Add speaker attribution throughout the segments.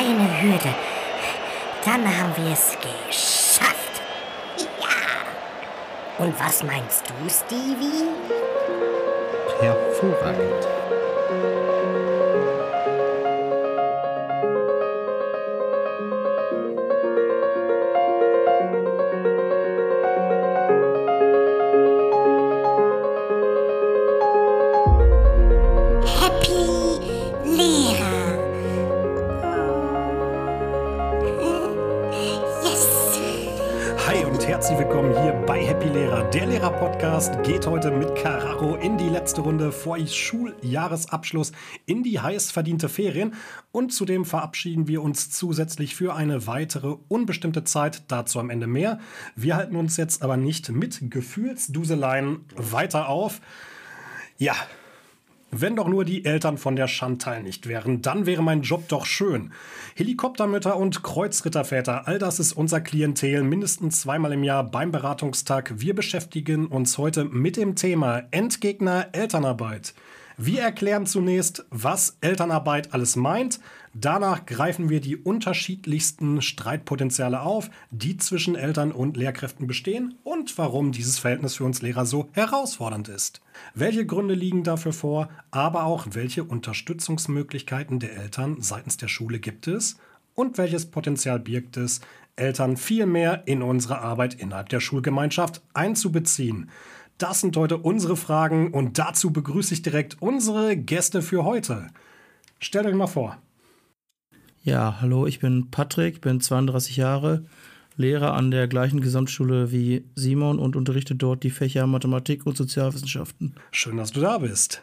Speaker 1: eine Hürde. Dann haben wir es geschafft. Ja. Und was meinst du, Stevie?
Speaker 2: Hervorragend.
Speaker 3: Lehrer-Podcast geht heute mit Carraro in die letzte Runde vor Schuljahresabschluss in die heiß verdiente Ferien. Und zudem verabschieden wir uns zusätzlich für eine weitere unbestimmte Zeit. Dazu am Ende mehr. Wir halten uns jetzt aber nicht mit Gefühlsduseleien weiter auf. Ja, wenn doch nur die Eltern von der Chantal nicht wären, dann wäre mein Job doch schön. Helikoptermütter und Kreuzritterväter, all das ist unser Klientel mindestens zweimal im Jahr beim Beratungstag. Wir beschäftigen uns heute mit dem Thema Endgegner Elternarbeit. Wir erklären zunächst, was Elternarbeit alles meint. Danach greifen wir die unterschiedlichsten Streitpotenziale auf, die zwischen Eltern und Lehrkräften bestehen und warum dieses Verhältnis für uns Lehrer so herausfordernd ist. Welche Gründe liegen dafür vor, aber auch welche Unterstützungsmöglichkeiten der Eltern seitens der Schule gibt es und welches Potenzial birgt es, Eltern viel mehr in unsere Arbeit innerhalb der Schulgemeinschaft einzubeziehen. Das sind heute unsere Fragen und dazu begrüße ich direkt unsere Gäste für heute. Stellt euch mal vor.
Speaker 4: Ja, hallo, ich bin Patrick, bin 32 Jahre, Lehrer an der gleichen Gesamtschule wie Simon und unterrichte dort die Fächer Mathematik und Sozialwissenschaften.
Speaker 3: Schön, dass du da bist.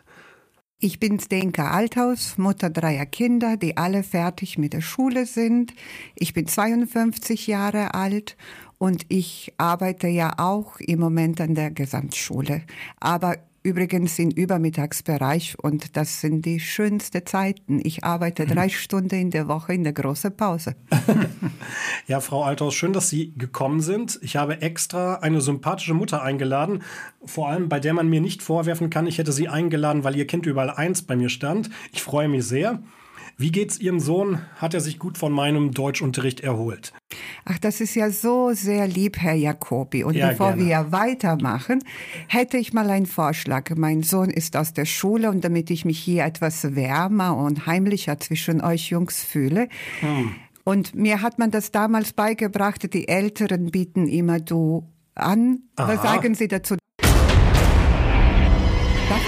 Speaker 5: Ich bin Stenka Althaus, Mutter dreier Kinder, die alle fertig mit der Schule sind. Ich bin 52 Jahre alt und ich arbeite ja auch im Moment an der Gesamtschule. Aber übrigens im Übermittagsbereich und das sind die schönsten Zeiten. Ich arbeite drei Stunden in der Woche in der großen Pause.
Speaker 3: Ja, Frau Althaus, schön, dass Sie gekommen sind. Ich habe extra eine sympathische Mutter eingeladen, vor allem bei der man mir nicht vorwerfen kann, ich hätte sie eingeladen, weil ihr Kind überall eins bei mir stand. Ich freue mich sehr. Wie geht's Ihrem Sohn? Hat er sich gut von meinem Deutschunterricht erholt?
Speaker 5: Ach, das ist ja so sehr lieb, Herr Jacobi. Und
Speaker 3: Ja,
Speaker 5: bevor
Speaker 3: gerne.
Speaker 5: wir weitermachen, hätte ich mal einen Vorschlag. Mein Sohn ist aus der Schule und damit ich mich hier etwas wärmer und heimlicher zwischen euch Jungs fühle.
Speaker 3: Hm.
Speaker 5: Und mir hat man das damals beigebracht, die Älteren bieten immer du an. Was
Speaker 3: Aha.
Speaker 5: sagen Sie dazu? Darf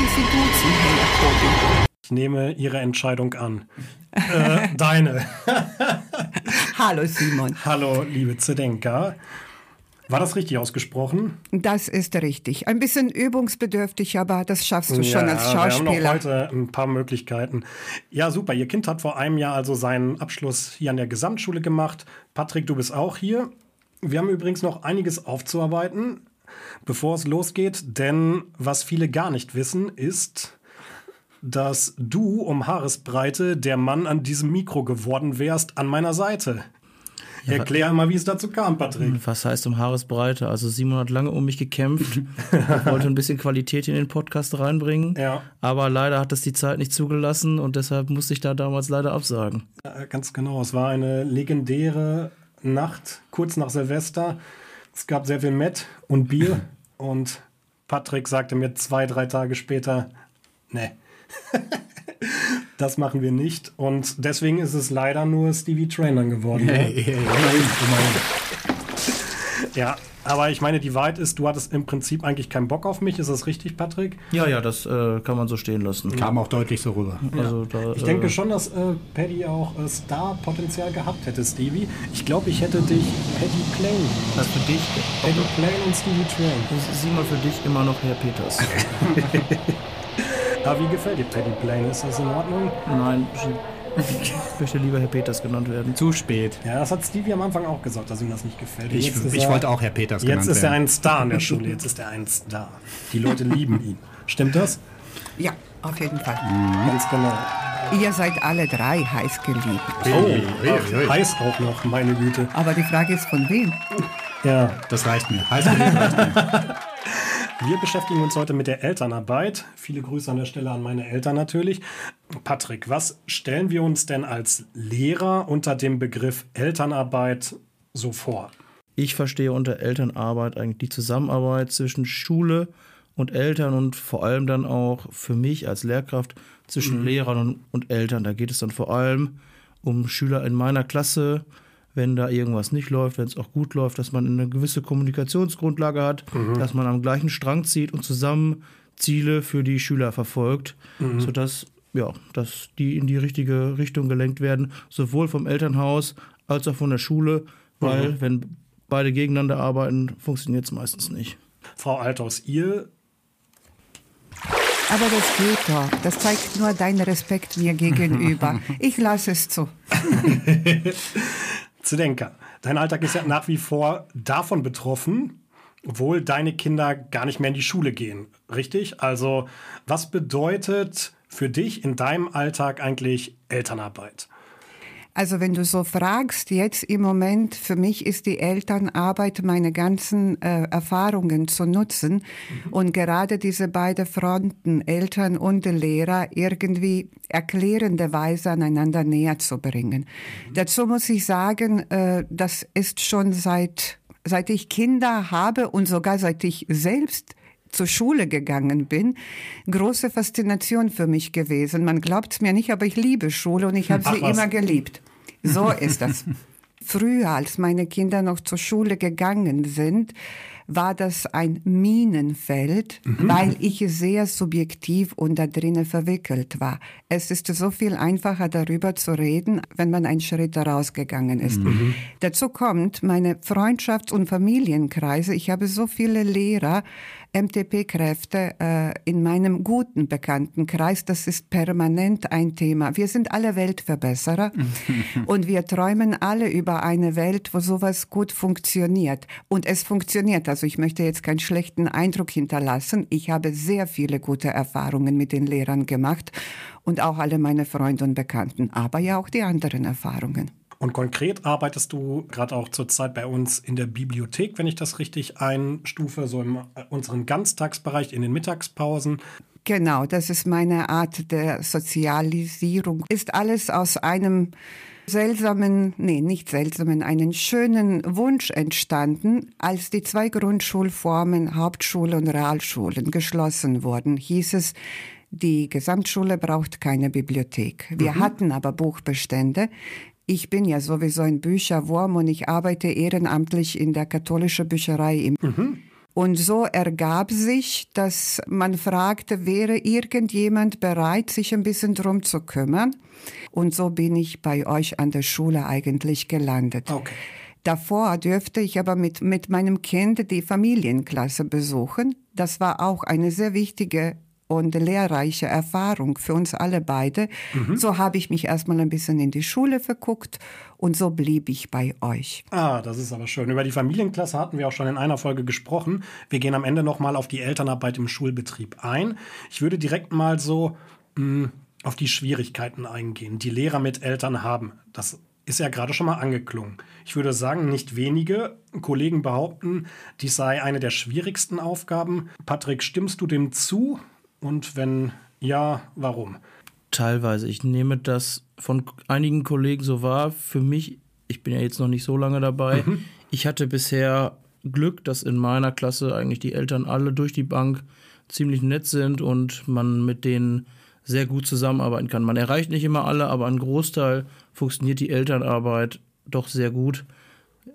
Speaker 5: ich Sie duzen, Herr Jacobi?
Speaker 3: Ich nehme Ihre Entscheidung an. äh, deine.
Speaker 5: Hallo Simon.
Speaker 3: Hallo, liebe Zedenka. War das richtig ausgesprochen?
Speaker 5: Das ist richtig. Ein bisschen übungsbedürftig, aber das schaffst du schon als
Speaker 3: Wir haben noch
Speaker 5: Schauspieler.
Speaker 3: heute ein paar Möglichkeiten. Ja, super. Ihr Kind hat vor einem Jahr also seinen Abschluss hier an der Gesamtschule gemacht. Patrick, du bist auch hier. Wir haben übrigens noch einiges aufzuarbeiten, bevor es losgeht. Denn was viele gar nicht wissen, ist, dass du um Haaresbreite der Mann an diesem Mikro geworden wärst an meiner Seite. Erklär mal, wie es dazu kam, Patrick.
Speaker 4: Was heißt um Haaresbreite? Also Simon hat lange um mich gekämpft, wollte ein bisschen Qualität in den Podcast reinbringen,
Speaker 3: Ja.
Speaker 4: aber leider hat es die Zeit nicht zugelassen und deshalb musste ich da damals leider absagen.
Speaker 3: Äh, Ganz genau. Es war eine legendäre Nacht, kurz nach Silvester. Es gab sehr viel Met und Bier. und Patrick sagte mir zwei, drei Tage später, nee, das machen wir nicht. Und deswegen ist es leider nur Stevie Trainer geworden. ne?
Speaker 2: Hey, hey, immerhin, immerhin.
Speaker 3: Ja, aber ich meine, die Wahrheit ist, du hattest im Prinzip eigentlich keinen Bock auf mich. Ist das richtig, Patrick?
Speaker 4: Ja, ja, das äh, kann man so stehen lassen.
Speaker 2: Kam auch deutlich so rüber.
Speaker 4: Also da,
Speaker 3: Ich
Speaker 4: äh,
Speaker 3: denke schon, dass äh, Paddy auch äh, Star-Potenzial gehabt hätte, Stevie. Ich glaube, ich hätte dich Paddy Plain.
Speaker 4: das für dich,
Speaker 3: Paddy Plain und Stevie Train.
Speaker 4: Simon für dich immer noch Herr Peters.
Speaker 3: Aber wie gefällt dir Paddy Plain? Ist das in Ordnung?
Speaker 4: Nein, ich möchte lieber Herr Peters genannt werden.
Speaker 2: Zu spät.
Speaker 3: Ja, das hat Stevie am Anfang auch gesagt, dass ihm das nicht gefällt.
Speaker 2: Ich,
Speaker 3: jetzt
Speaker 2: ich
Speaker 3: er-
Speaker 2: wollte auch Herr Peters
Speaker 3: Jetzt
Speaker 2: genannt
Speaker 3: ist er
Speaker 2: werden.
Speaker 3: ein Star in der Schule. Jetzt ist er ein Star. Die Leute lieben ihn. Stimmt das?
Speaker 5: Ja, auf jeden Fall.
Speaker 3: Ganz genau.
Speaker 5: Ihr seid alle drei heiß geliebt.
Speaker 3: Oh,
Speaker 2: ui.
Speaker 3: ach, heiß auch noch, meine Güte.
Speaker 5: Aber die Frage ist von wem?
Speaker 3: Ja,
Speaker 2: Das reicht mir. Heiß geliebt reicht mir.
Speaker 3: Wir beschäftigen uns heute mit der Elternarbeit. Viele Grüße an der Stelle an meine Eltern natürlich. Patrick, was stellen wir uns denn als Lehrer unter dem Begriff Elternarbeit so vor?
Speaker 4: Ich verstehe unter Elternarbeit eigentlich die Zusammenarbeit zwischen Schule und Eltern und vor allem dann auch für mich als Lehrkraft zwischen mhm. Lehrern und, und Eltern. Da geht es dann vor allem um Schüler in meiner Klasse, wenn da irgendwas nicht läuft, wenn es auch gut läuft, dass man eine gewisse Kommunikationsgrundlage hat, mhm. dass man am gleichen Strang zieht und zusammen Ziele für die Schüler verfolgt, mhm. sodass ja, dass die in die richtige Richtung gelenkt werden, sowohl vom Elternhaus als auch von der Schule, weil mhm. wenn beide gegeneinander arbeiten, funktioniert es meistens nicht.
Speaker 3: Frau Althaus, ihr
Speaker 5: aber das geht doch. Das zeigt nur deinen Respekt mir gegenüber. Ich lasse es zu.
Speaker 3: Zdenka, dein Alltag ist ja nach wie vor davon betroffen, obwohl deine Kinder gar nicht mehr in die Schule gehen, richtig? Also was bedeutet für dich in deinem Alltag eigentlich Elternarbeit?
Speaker 5: Also wenn du so fragst, jetzt im Moment, für mich ist die Elternarbeit, meine ganzen äh, Erfahrungen zu nutzen mhm. und gerade diese beiden Fronten, Eltern und Lehrer, irgendwie erklärende Weise aneinander näher zu bringen. Mhm. Dazu muss ich sagen, äh, das ist schon seit, seit ich Kinder habe und sogar seit ich selbst zur Schule gegangen bin, große Faszination für mich gewesen. Man glaubt es mir nicht, aber ich liebe Schule und ich habe sie was. immer geliebt. So ist das. Früher, als meine Kinder noch zur Schule gegangen sind, war das ein Minenfeld, mhm. weil ich sehr subjektiv und da drinnen verwickelt war. Es ist so viel einfacher darüber zu reden, wenn man einen Schritt rausgegangen ist. Mhm. Dazu kommt meine Freundschafts- und Familienkreise. Ich habe so viele Lehrer, MTP-Kräfte äh, in meinem guten Bekanntenkreis. Das ist permanent ein Thema. Wir sind alle Weltverbesserer und wir träumen alle über eine Welt, wo sowas gut funktioniert. Und es funktioniert. Also ich möchte jetzt keinen schlechten Eindruck hinterlassen. Ich habe sehr viele gute Erfahrungen mit den Lehrern gemacht und auch alle meine Freunde und Bekannten, aber ja auch die anderen Erfahrungen.
Speaker 3: Und konkret arbeitest du gerade auch zurzeit bei uns in der Bibliothek, wenn ich das richtig einstufe, so in äh, unserem Ganztagsbereich in den Mittagspausen.
Speaker 5: Genau, das ist meine Art der Sozialisierung. Ist alles aus einem seltsamen, nee, nicht seltsamen, einen schönen Wunsch entstanden, als die zwei Grundschulformen Hauptschule und Realschulen geschlossen wurden, hieß es, die Gesamtschule braucht keine Bibliothek. Wir mhm. hatten aber Buchbestände. Ich bin ja sowieso ein Bücherwurm und ich arbeite ehrenamtlich in der katholischen Bücherei. Mhm. Und so ergab sich, dass man fragte, wäre irgendjemand bereit, sich ein bisschen drum zu kümmern? Und so bin ich bei euch an der Schule eigentlich gelandet. Okay. Davor dürfte ich aber mit, mit meinem Kind die Familienklasse besuchen. Das war auch eine sehr wichtige und lehrreiche Erfahrung für uns alle beide. Mhm. So habe ich mich erstmal ein bisschen in die Schule verguckt und so blieb ich bei euch.
Speaker 3: Ah, das ist aber schön. Über die Familienklasse hatten wir auch schon in einer Folge gesprochen. Wir gehen am Ende nochmal auf die Elternarbeit im Schulbetrieb ein. Ich würde direkt mal so mh, hm, auf die Schwierigkeiten eingehen, die Lehrer mit Eltern haben. Das ist ja gerade schon mal angeklungen. Ich würde sagen, nicht wenige Kollegen behaupten, dies sei eine der schwierigsten Aufgaben. Patrick, stimmst du dem zu? Und wenn ja, warum?
Speaker 4: Teilweise. Ich nehme das von einigen Kollegen so wahr. Für mich, ich bin ja jetzt noch nicht so lange dabei, mhm. ich hatte bisher Glück, dass in meiner Klasse eigentlich die Eltern alle durch die Bank ziemlich nett sind und man mit denen sehr gut zusammenarbeiten kann. Man erreicht nicht immer alle, aber ein Großteil funktioniert die Elternarbeit doch sehr gut.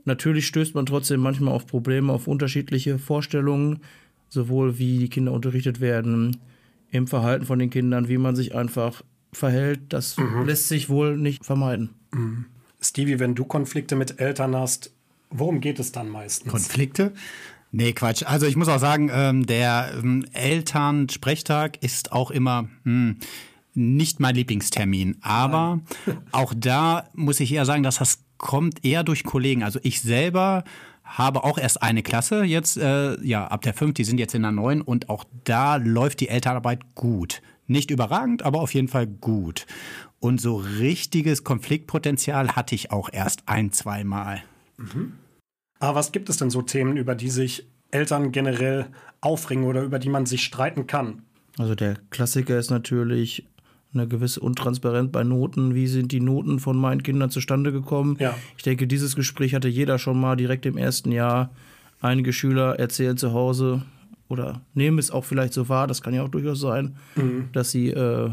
Speaker 4: Natürlich stößt man trotzdem manchmal auf Probleme, auf unterschiedliche Vorstellungen, sowohl wie die Kinder unterrichtet werden, im Verhalten von den Kindern, wie man sich einfach verhält, das mhm. lässt sich wohl nicht vermeiden.
Speaker 3: Mhm. Stevie, wenn du Konflikte mit Eltern hast, worum geht es dann meistens?
Speaker 2: Konflikte? Nee, Quatsch. Also ich muss auch sagen, ähm, der ähm, Elternsprechtag ist auch immer hm, nicht mein Lieblingstermin. Aber auch da muss ich eher sagen, dass das kommt eher durch Kollegen. Also ich selber habe auch erst eine Klasse jetzt, äh, ja, ab der fünf, die sind jetzt in der neun und auch da läuft die Elternarbeit gut. Nicht überragend, aber auf jeden Fall gut. Und so richtiges Konfliktpotenzial hatte ich auch erst ein, zweimal.
Speaker 3: Mhm. Aber was gibt es denn so Themen, über die sich Eltern generell aufregen oder über die man sich streiten kann?
Speaker 4: Also der Klassiker ist natürlich eine gewisse Untransparenz bei Noten. Wie sind die Noten von meinen Kindern zustande gekommen?
Speaker 3: Ja.
Speaker 4: Ich denke, dieses Gespräch hatte jeder schon mal direkt im ersten Jahr. Einige Schüler erzählen zu Hause oder nehmen es auch vielleicht so wahr, das kann ja auch durchaus sein, dass sie äh,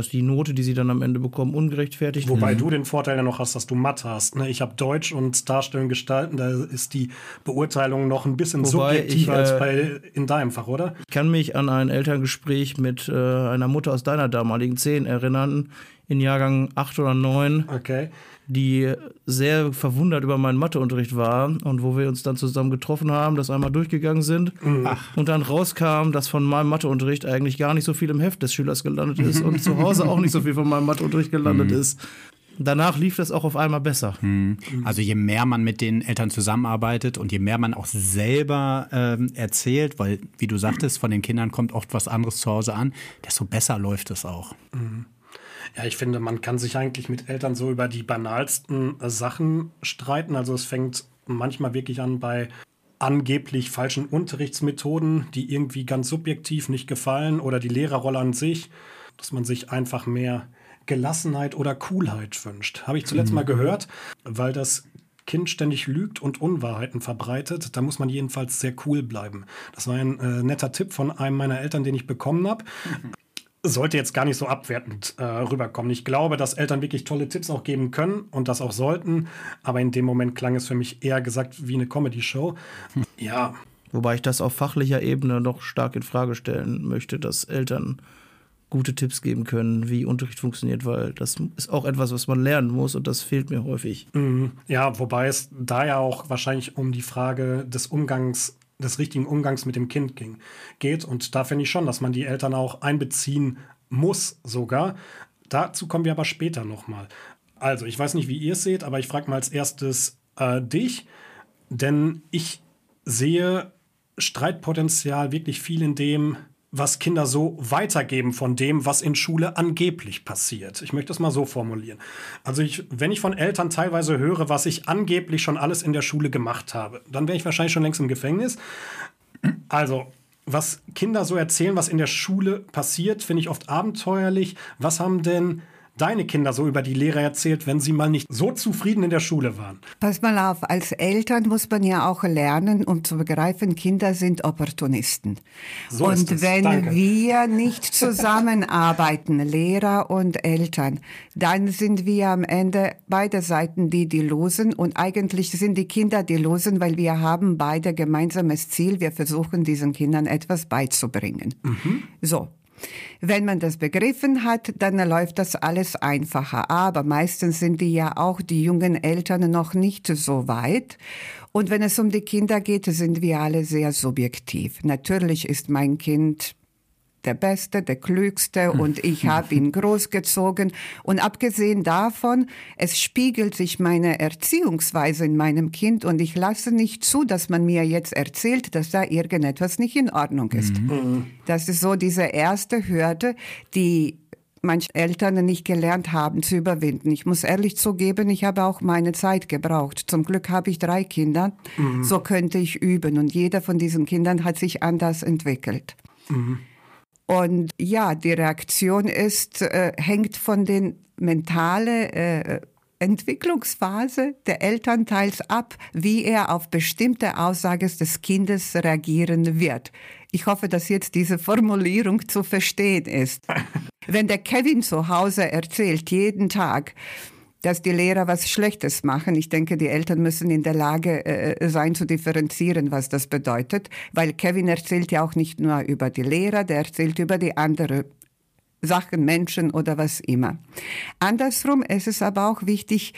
Speaker 4: dass die Note, die sie dann am Ende bekommen, ungerechtfertigt
Speaker 3: Wobei du den Vorteil ja noch hast, dass du Mathe hast. Ne? Ich habe Deutsch und Darstellen gestalten, da ist die Beurteilung noch ein bisschen
Speaker 4: Wobei
Speaker 3: subjektiver
Speaker 4: ich,
Speaker 3: als
Speaker 4: äh,
Speaker 3: bei in deinem Fach, oder?
Speaker 4: Ich kann mich an ein Elterngespräch mit äh, einer Mutter aus deiner damaligen 10 erinnern, in Jahrgang 8 oder 9,
Speaker 3: Okay.
Speaker 4: die sehr verwundert über meinen Matheunterricht war und wo wir uns dann zusammen getroffen haben, das einmal durchgegangen sind und dann rauskam, dass von meinem Matheunterricht eigentlich gar nicht so viel im Heft des Schülers gelandet ist und zu Hause auch nicht so viel von meinem Matheunterricht gelandet ist. Danach lief das auch auf einmal besser.
Speaker 2: Also je mehr man mit den Eltern zusammenarbeitet und je mehr man auch selber ähm, erzählt, weil, wie du sagtest, von den Kindern kommt oft was anderes zu Hause an, desto besser läuft es auch.
Speaker 3: Ja, ich finde, man kann sich eigentlich mit Eltern so über die banalsten Sachen streiten. Also es fängt manchmal wirklich an bei angeblich falschen Unterrichtsmethoden, die irgendwie ganz subjektiv nicht gefallen oder die Lehrerrolle an sich, dass man sich einfach mehr Gelassenheit oder Coolheit wünscht. Habe ich zuletzt mal gehört, weil das Kind ständig lügt und Unwahrheiten verbreitet, da muss man jedenfalls sehr cool bleiben. Das war ein äh, netter Tipp von einem meiner Eltern, den ich bekommen habe sollte jetzt gar nicht so abwertend äh, rüberkommen. Ich glaube, dass Eltern wirklich tolle Tipps auch geben können und das auch sollten, aber in dem Moment klang es für mich eher gesagt wie eine Comedy-Show. Ja,
Speaker 4: Wobei ich das auf fachlicher Ebene noch stark in Frage stellen möchte, dass Eltern gute Tipps geben können, wie Unterricht funktioniert, weil das ist auch etwas, was man lernen muss und das fehlt mir häufig.
Speaker 3: ja, wobei es da ja auch wahrscheinlich um die Frage des Umgangs, des richtigen Umgangs mit dem Kind ging, geht. Und da finde ich schon, dass man die Eltern auch einbeziehen muss sogar. Dazu kommen wir aber später nochmal. Also, ich weiß nicht, wie ihr es seht, aber ich frage mal als erstes äh, dich, denn ich sehe Streitpotenzial wirklich viel in dem, was Kinder so weitergeben von dem, was in Schule angeblich passiert. Ich möchte das mal so formulieren. Also ich, wenn ich von Eltern teilweise höre, was ich angeblich schon alles in der Schule gemacht habe, dann wäre ich wahrscheinlich schon längst im Gefängnis. Also, was Kinder so erzählen, was in der Schule passiert, finde ich oft abenteuerlich. Was haben denn deine Kinder so über die Lehrer erzählt, wenn sie mal nicht so zufrieden in der Schule waren?
Speaker 5: Pass mal auf, als Eltern muss man ja auch lernen, um zu begreifen, Kinder sind Opportunisten.
Speaker 3: So
Speaker 5: und wenn
Speaker 3: Danke.
Speaker 5: wir nicht zusammenarbeiten, Lehrer und Eltern, dann sind wir am Ende beide Seiten die, die losen. Und eigentlich sind die Kinder die losen, weil wir haben beide gemeinsames Ziel. Wir versuchen diesen Kindern etwas beizubringen. So. Wenn man das begriffen hat, dann läuft das alles einfacher. Aber meistens sind die ja auch die jungen Eltern noch nicht so weit. Und wenn es um die Kinder geht, sind wir alle sehr subjektiv. Natürlich ist mein Kind der Beste, der Klügste und ich habe ihn großgezogen. Und abgesehen davon, es spiegelt sich meine Erziehungsweise in meinem Kind und ich lasse nicht zu, dass man mir jetzt erzählt, dass da irgendetwas nicht in Ordnung ist. Das ist so diese erste Hürde, die manche Eltern nicht gelernt haben zu überwinden. Ich muss ehrlich zugeben, ich habe auch meine Zeit gebraucht. Zum Glück habe ich drei Kinder, so könnte ich üben und jeder von diesen Kindern hat sich anders entwickelt. Und ja, die Reaktion ist, äh, hängt von den mentale äh, Entwicklungsphase der Elternteils ab, wie er auf bestimmte Aussagen des Kindes reagieren wird. Ich hoffe, dass jetzt diese Formulierung zu verstehen ist. Wenn der Kevin zu Hause erzählt, jeden Tag, dass die Lehrer was Schlechtes machen. Ich denke, die Eltern müssen in der Lage äh, sein zu differenzieren, was das bedeutet, weil Kevin erzählt ja auch nicht nur über die Lehrer, der erzählt über die andere Sachen, Menschen oder was immer. Andersrum ist es aber auch wichtig,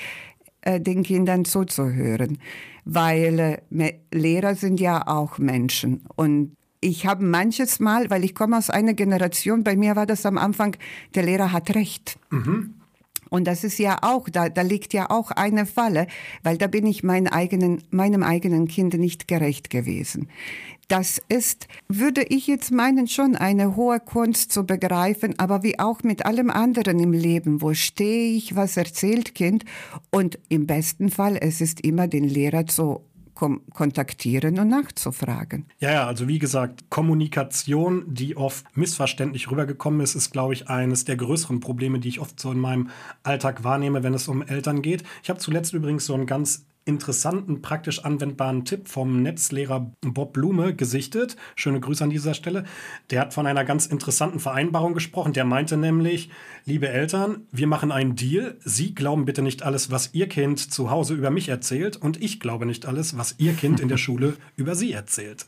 Speaker 5: äh, den Kindern zuzuhören, weil äh, Lehrer sind ja auch Menschen und ich habe manches Mal, weil ich komme aus einer Generation, bei mir war das am Anfang, der Lehrer hat recht. Und das ist ja auch, da, da liegt ja auch eine Falle, weil da bin ich meinen eigenen, meinem eigenen Kind nicht gerecht gewesen. Das ist, würde ich jetzt meinen, schon eine hohe Kunst zu begreifen, aber wie auch mit allem anderen im Leben. Wo stehe ich? Was erzählt Kind? Und im besten Fall, es ist immer den Lehrer zu kontaktieren und nachzufragen.
Speaker 3: Ja, ja, also wie gesagt, Kommunikation, die oft missverständlich rübergekommen ist, ist, glaube ich, eines der größeren Probleme, die ich oft so in meinem Alltag wahrnehme, wenn es um Eltern geht. Ich habe zuletzt übrigens so ein ganz interessanten, praktisch anwendbaren Tipp vom Netzlehrer Bob Blume gesichtet. Schöne Grüße an dieser Stelle. Der hat von einer ganz interessanten Vereinbarung gesprochen. Der meinte nämlich, liebe Eltern, wir machen einen Deal. Sie glauben bitte nicht alles, was Ihr Kind zu Hause über mich erzählt und ich glaube nicht alles, was Ihr Kind in der Schule über Sie erzählt.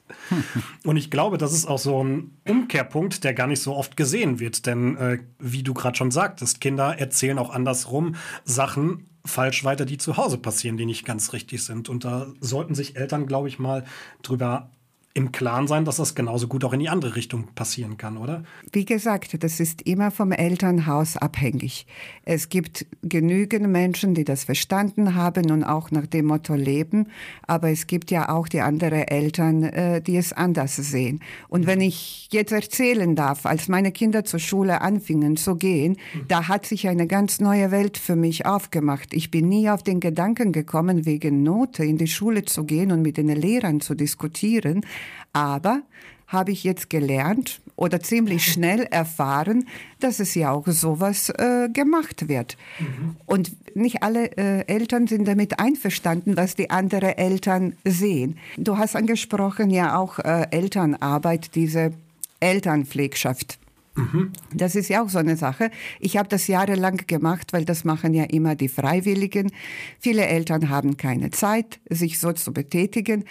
Speaker 3: Und ich glaube, das ist auch so ein Umkehrpunkt, der gar nicht so oft gesehen wird. Denn äh, wie du gerade schon sagtest, Kinder erzählen auch andersrum Sachen, falsch weiter, die zu Hause passieren, die nicht ganz richtig sind. Und da sollten sich Eltern, glaube ich, mal drüber im Klaren sein, dass das genauso gut auch in die andere Richtung passieren kann, oder?
Speaker 5: Wie gesagt, das ist immer vom Elternhaus abhängig. Es gibt genügend Menschen, die das verstanden haben und auch nach dem Motto leben, aber es gibt ja auch die anderen Eltern, äh, die es anders sehen. Und wenn ich jetzt erzählen darf, als meine Kinder zur Schule anfingen zu gehen, da hat sich eine ganz neue Welt für mich aufgemacht. Ich bin nie auf den Gedanken gekommen, wegen Note in die Schule zu gehen und mit den Lehrern zu diskutieren, aber habe ich jetzt gelernt oder ziemlich schnell erfahren, dass es ja auch sowas äh, gemacht wird. Mhm. Und nicht alle äh, Eltern sind damit einverstanden, was die anderen Eltern sehen. Du hast angesprochen ja auch äh, Elternarbeit, diese Elternpflegschaft. Mhm. Das ist ja auch so eine Sache. Ich habe das jahrelang gemacht, weil das machen ja immer die Freiwilligen. Viele Eltern haben keine Zeit, sich so zu betätigen.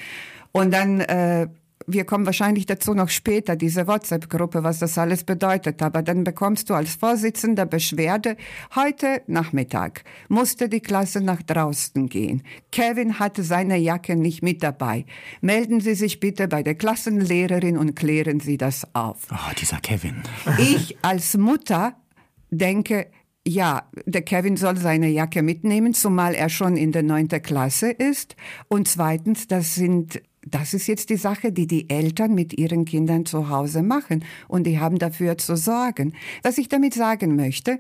Speaker 5: Und dann äh, wir kommen wahrscheinlich dazu noch später, diese WhatsApp-Gruppe, was das alles bedeutet. Aber dann bekommst du als Vorsitzender Beschwerde, heute Nachmittag musste die Klasse nach draußen gehen. Kevin hatte seine Jacke nicht mit dabei. Melden Sie sich bitte bei der Klassenlehrerin und klären Sie das auf.
Speaker 2: Oh, dieser Kevin.
Speaker 5: Ich als Mutter denke, ja, der Kevin soll seine Jacke mitnehmen, zumal er schon in der neunten Klasse ist. Und zweitens, das sind das ist jetzt die Sache, die die Eltern mit ihren Kindern zu Hause machen und die haben dafür zu sorgen. Was ich damit sagen möchte,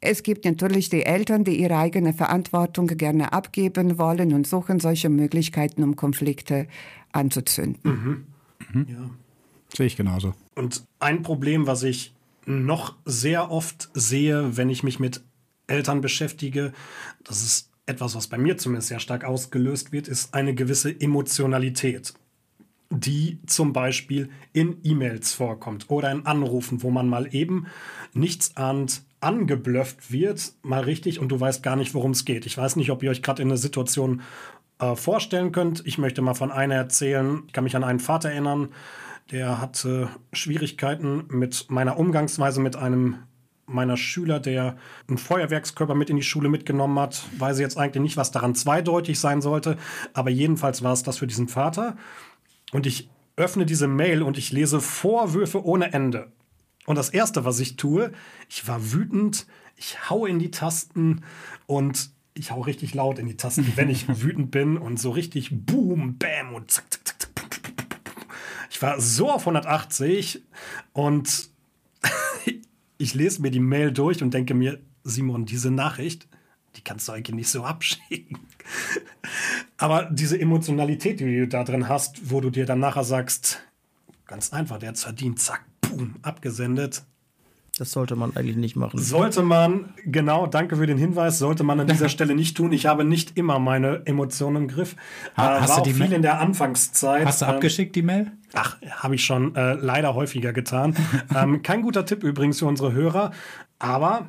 Speaker 5: es gibt natürlich die Eltern, die ihre eigene Verantwortung gerne abgeben wollen und suchen solche Möglichkeiten, um Konflikte anzuzünden. Mhm.
Speaker 2: Mhm. Ja. Sehe ich genauso.
Speaker 3: Und ein Problem, was ich noch sehr oft sehe, wenn ich mich mit Eltern beschäftige, das ist etwas, was bei mir zumindest sehr stark ausgelöst wird, ist eine gewisse Emotionalität, die zum Beispiel in E-Mails vorkommt oder in Anrufen, wo man mal eben nichts ahnt angeblufft wird, mal richtig und du weißt gar nicht, worum es geht. Ich weiß nicht, ob ihr euch gerade in eine Situation äh, vorstellen könnt. Ich möchte mal von einer erzählen. Ich kann mich an einen Vater erinnern, der hatte Schwierigkeiten mit meiner Umgangsweise mit einem meiner Schüler, der einen Feuerwerkskörper mit in die Schule mitgenommen hat. Weiß jetzt eigentlich nicht, was daran zweideutig sein sollte, aber jedenfalls war es das für diesen Vater. Und ich öffne diese Mail und ich lese Vorwürfe ohne Ende. Und das Erste, was ich tue, ich war wütend, ich haue in die Tasten und ich hau richtig laut in die Tasten, wenn ich wütend bin und so richtig boom, bam und zack, zack, zack, zack. Ich war so auf 180 und ich lese mir die Mail durch und denke mir, Simon, diese Nachricht, die kannst du eigentlich nicht so abschicken. Aber diese Emotionalität, die du da drin hast, wo du dir dann nachher sagst, ganz einfach, der hat verdient, zack, boom, abgesendet.
Speaker 4: Das sollte man eigentlich nicht machen.
Speaker 3: Sollte man, genau, danke für den Hinweis, sollte man an dieser Stelle nicht tun. Ich habe nicht immer meine Emotionen im Griff.
Speaker 2: Ha, hast
Speaker 3: war
Speaker 2: du die
Speaker 3: auch viel
Speaker 2: Mail?
Speaker 3: in der Anfangszeit.
Speaker 2: Hast du
Speaker 3: Ähm,
Speaker 2: abgeschickt, die Mail?
Speaker 3: Ach, habe ich schon äh, leider häufiger getan. ähm, kein guter Tipp übrigens für unsere Hörer, aber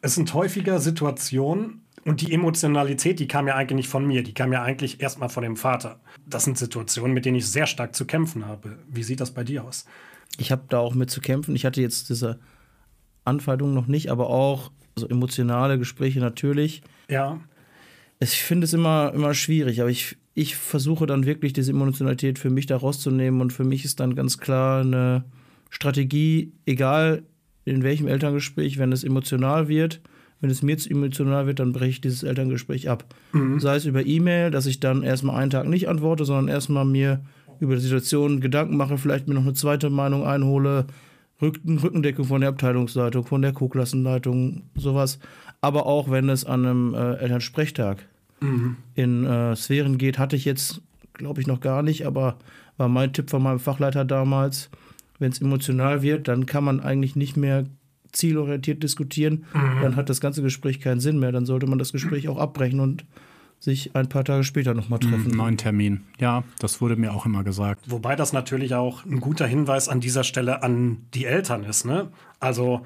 Speaker 3: es sind häufiger Situationen und die Emotionalität, die kam ja eigentlich nicht von mir, die kam ja eigentlich erstmal von dem Vater. Das sind Situationen, mit denen ich sehr stark zu kämpfen habe. Wie sieht das bei dir aus?
Speaker 4: Ich habe da auch mit zu kämpfen. Ich hatte jetzt diese Anfeindung noch nicht, aber auch so emotionale Gespräche natürlich.
Speaker 3: Ja,
Speaker 4: Ich finde es immer, immer schwierig, aber ich, ich versuche dann wirklich diese Emotionalität für mich da rauszunehmen und für mich ist dann ganz klar eine Strategie, egal in welchem Elterngespräch, wenn es emotional wird, wenn es mir zu emotional wird, dann breche ich dieses Elterngespräch ab. Sei es über E-Mail, dass ich dann erstmal einen Tag nicht antworte, sondern erstmal mir über die Situation Gedanken mache, vielleicht mir noch eine zweite Meinung einhole, Rückendeckung von der Abteilungsleitung, von der Co-Klassenleitung, sowas. Aber auch wenn es an einem äh, Elternsprechtag in äh, Sphären geht, hatte ich jetzt glaube ich noch gar nicht, aber war mein Tipp von meinem Fachleiter damals, wenn es emotional wird, dann kann man eigentlich nicht mehr zielorientiert diskutieren, mhm. dann hat das ganze Gespräch keinen Sinn mehr, dann sollte man das Gespräch auch abbrechen und sich ein paar Tage später nochmal treffen.
Speaker 2: Neuen Termin. Ja, das wurde mir auch immer gesagt.
Speaker 3: Wobei das natürlich auch ein guter Hinweis an dieser Stelle an die Eltern ist. Ne? Also,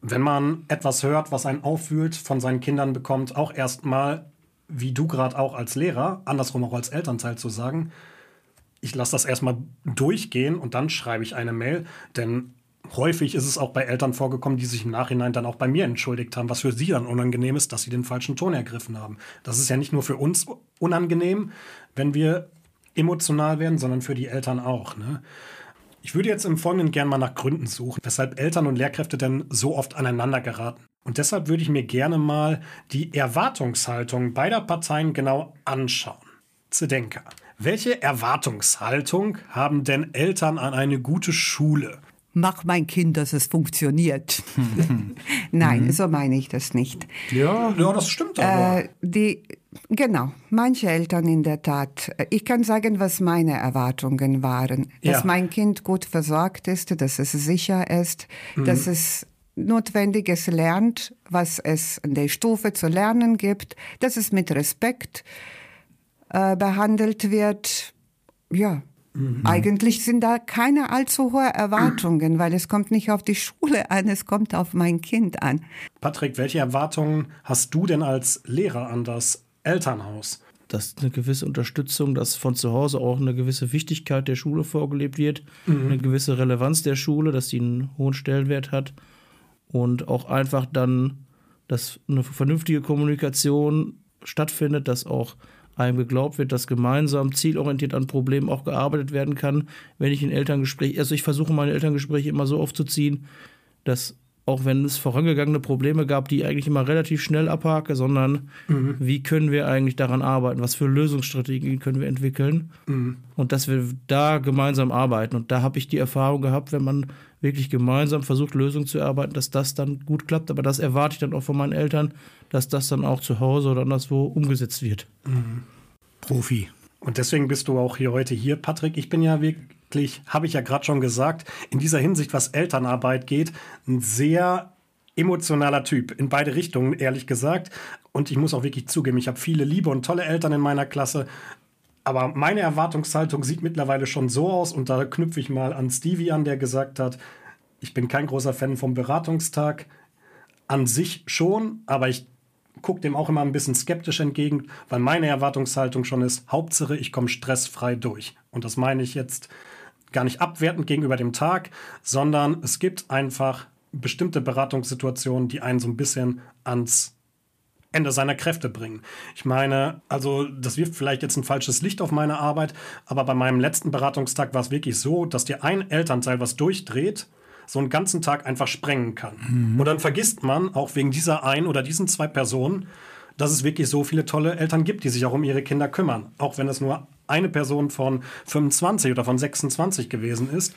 Speaker 3: wenn man etwas hört, was einen auffühlt, von seinen Kindern bekommt, auch erstmal, wie du gerade auch als Lehrer, andersrum auch als Elternteil zu sagen, ich lasse das erstmal durchgehen und dann schreibe ich eine Mail, denn häufig ist es auch bei Eltern vorgekommen, die sich im Nachhinein dann auch bei mir entschuldigt haben, was für sie dann unangenehm ist, dass sie den falschen Ton ergriffen haben. Das ist ja nicht nur für uns unangenehm, wenn wir emotional werden, sondern für die Eltern auch. Ne? Ich würde jetzt im Folgenden gerne mal nach Gründen suchen, weshalb Eltern und Lehrkräfte denn so oft aneinander geraten. Und deshalb würde ich mir gerne mal die Erwartungshaltung beider Parteien genau anschauen. Zedenka. Welche Erwartungshaltung haben denn Eltern an eine gute Schule?
Speaker 5: Mach mein Kind, dass es funktioniert. Nein, mhm. so meine ich das nicht.
Speaker 3: Ja, ja das stimmt aber.
Speaker 5: Äh, die, genau, manche Eltern in der Tat. Ich kann sagen, was meine Erwartungen waren. Dass ja. mein Kind gut versorgt ist, dass es sicher ist, mhm. dass es Notwendiges lernt, was es in der Stufe zu lernen gibt, dass es mit Respekt äh, behandelt wird. Ja, Mhm. Eigentlich sind da keine allzu hohe Erwartungen, weil es kommt nicht auf die Schule an, es kommt auf mein Kind an.
Speaker 3: Patrick, welche Erwartungen hast du denn als Lehrer an das Elternhaus?
Speaker 4: Dass eine gewisse Unterstützung, dass von zu Hause auch eine gewisse Wichtigkeit der Schule vorgelebt wird, mhm. eine gewisse Relevanz der Schule, dass sie einen hohen Stellenwert hat und auch einfach dann, dass eine vernünftige Kommunikation stattfindet, dass auch einem geglaubt wird, dass gemeinsam zielorientiert an Problemen auch gearbeitet werden kann. Wenn ich in Elterngesprächen, also ich versuche meine Elterngespräche immer so aufzuziehen, dass auch wenn es vorangegangene Probleme gab, die eigentlich immer relativ schnell abhake, sondern mhm. wie können wir eigentlich daran arbeiten, was für Lösungsstrategien können wir entwickeln mhm. und dass wir da gemeinsam arbeiten. Und da habe ich die Erfahrung gehabt, wenn man wirklich gemeinsam versucht, Lösungen zu erarbeiten, dass das dann gut klappt. Aber das erwarte ich dann auch von meinen Eltern, dass das dann auch zu Hause oder anderswo umgesetzt wird. Mhm.
Speaker 2: Profi.
Speaker 3: Und deswegen bist du auch hier heute hier, Patrick. Ich bin ja wirklich, habe ich ja gerade schon gesagt, in dieser Hinsicht, was Elternarbeit geht, ein sehr emotionaler Typ in beide Richtungen, ehrlich gesagt. Und ich muss auch wirklich zugeben, ich habe viele liebe und tolle Eltern in meiner Klasse. Aber meine Erwartungshaltung sieht mittlerweile schon so aus, und da knüpfe ich mal an Stevie an, der gesagt hat, ich bin kein großer Fan vom Beratungstag. An sich schon, aber ich gucke dem auch immer ein bisschen skeptisch entgegen, weil meine Erwartungshaltung schon ist, Hauptsache, ich komme stressfrei durch. Und das meine ich jetzt gar nicht abwertend gegenüber dem Tag, sondern es gibt einfach bestimmte Beratungssituationen, die einen so ein bisschen ans Ende seiner Kräfte bringen. Ich meine, also das wirft vielleicht jetzt ein falsches Licht auf meine Arbeit, aber bei meinem letzten Beratungstag war es wirklich so, dass dir ein Elternteil was durchdreht, so einen ganzen Tag einfach sprengen kann. Mhm. Und dann vergisst man, auch wegen dieser ein oder diesen zwei Personen, dass es wirklich so viele tolle Eltern gibt, die sich auch um ihre Kinder kümmern. Auch wenn es nur eine Person von 25 oder von 26 gewesen ist.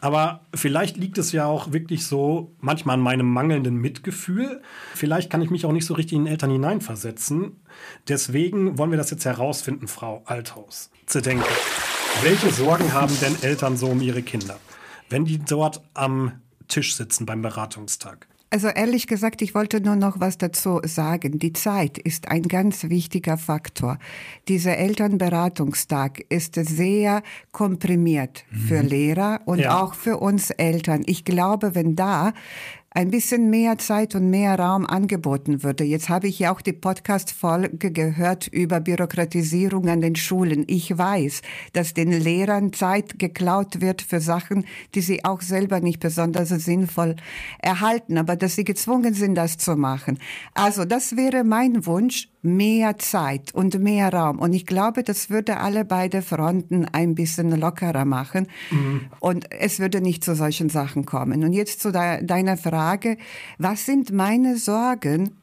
Speaker 3: Aber vielleicht liegt es ja auch wirklich so manchmal an meinem mangelnden Mitgefühl. Vielleicht kann ich mich auch nicht so richtig in Eltern hineinversetzen. Deswegen wollen wir das jetzt herausfinden, Frau Althaus. Zedenke. Welche Sorgen haben denn Eltern so um ihre Kinder, wenn die dort am Tisch sitzen beim Beratungstag?
Speaker 5: Also ehrlich gesagt, ich wollte nur noch was dazu sagen. Die Zeit ist ein ganz wichtiger Faktor. Dieser Elternberatungstag ist sehr komprimiert mhm. für Lehrer und ja. auch für uns Eltern. Ich glaube, wenn da ein bisschen mehr Zeit und mehr Raum angeboten würde. Jetzt habe ich ja auch die Podcast-Folge gehört über Bürokratisierung an den Schulen. Ich weiß, dass den Lehrern Zeit geklaut wird für Sachen, die sie auch selber nicht besonders sinnvoll erhalten, aber dass sie gezwungen sind, das zu machen. Also das wäre mein Wunsch, mehr Zeit und mehr Raum. Und ich glaube, das würde alle beide Fronten ein bisschen lockerer machen. Mhm. Und es würde nicht zu solchen Sachen kommen. Und jetzt zu de deiner Frage, was sind meine Sorgen?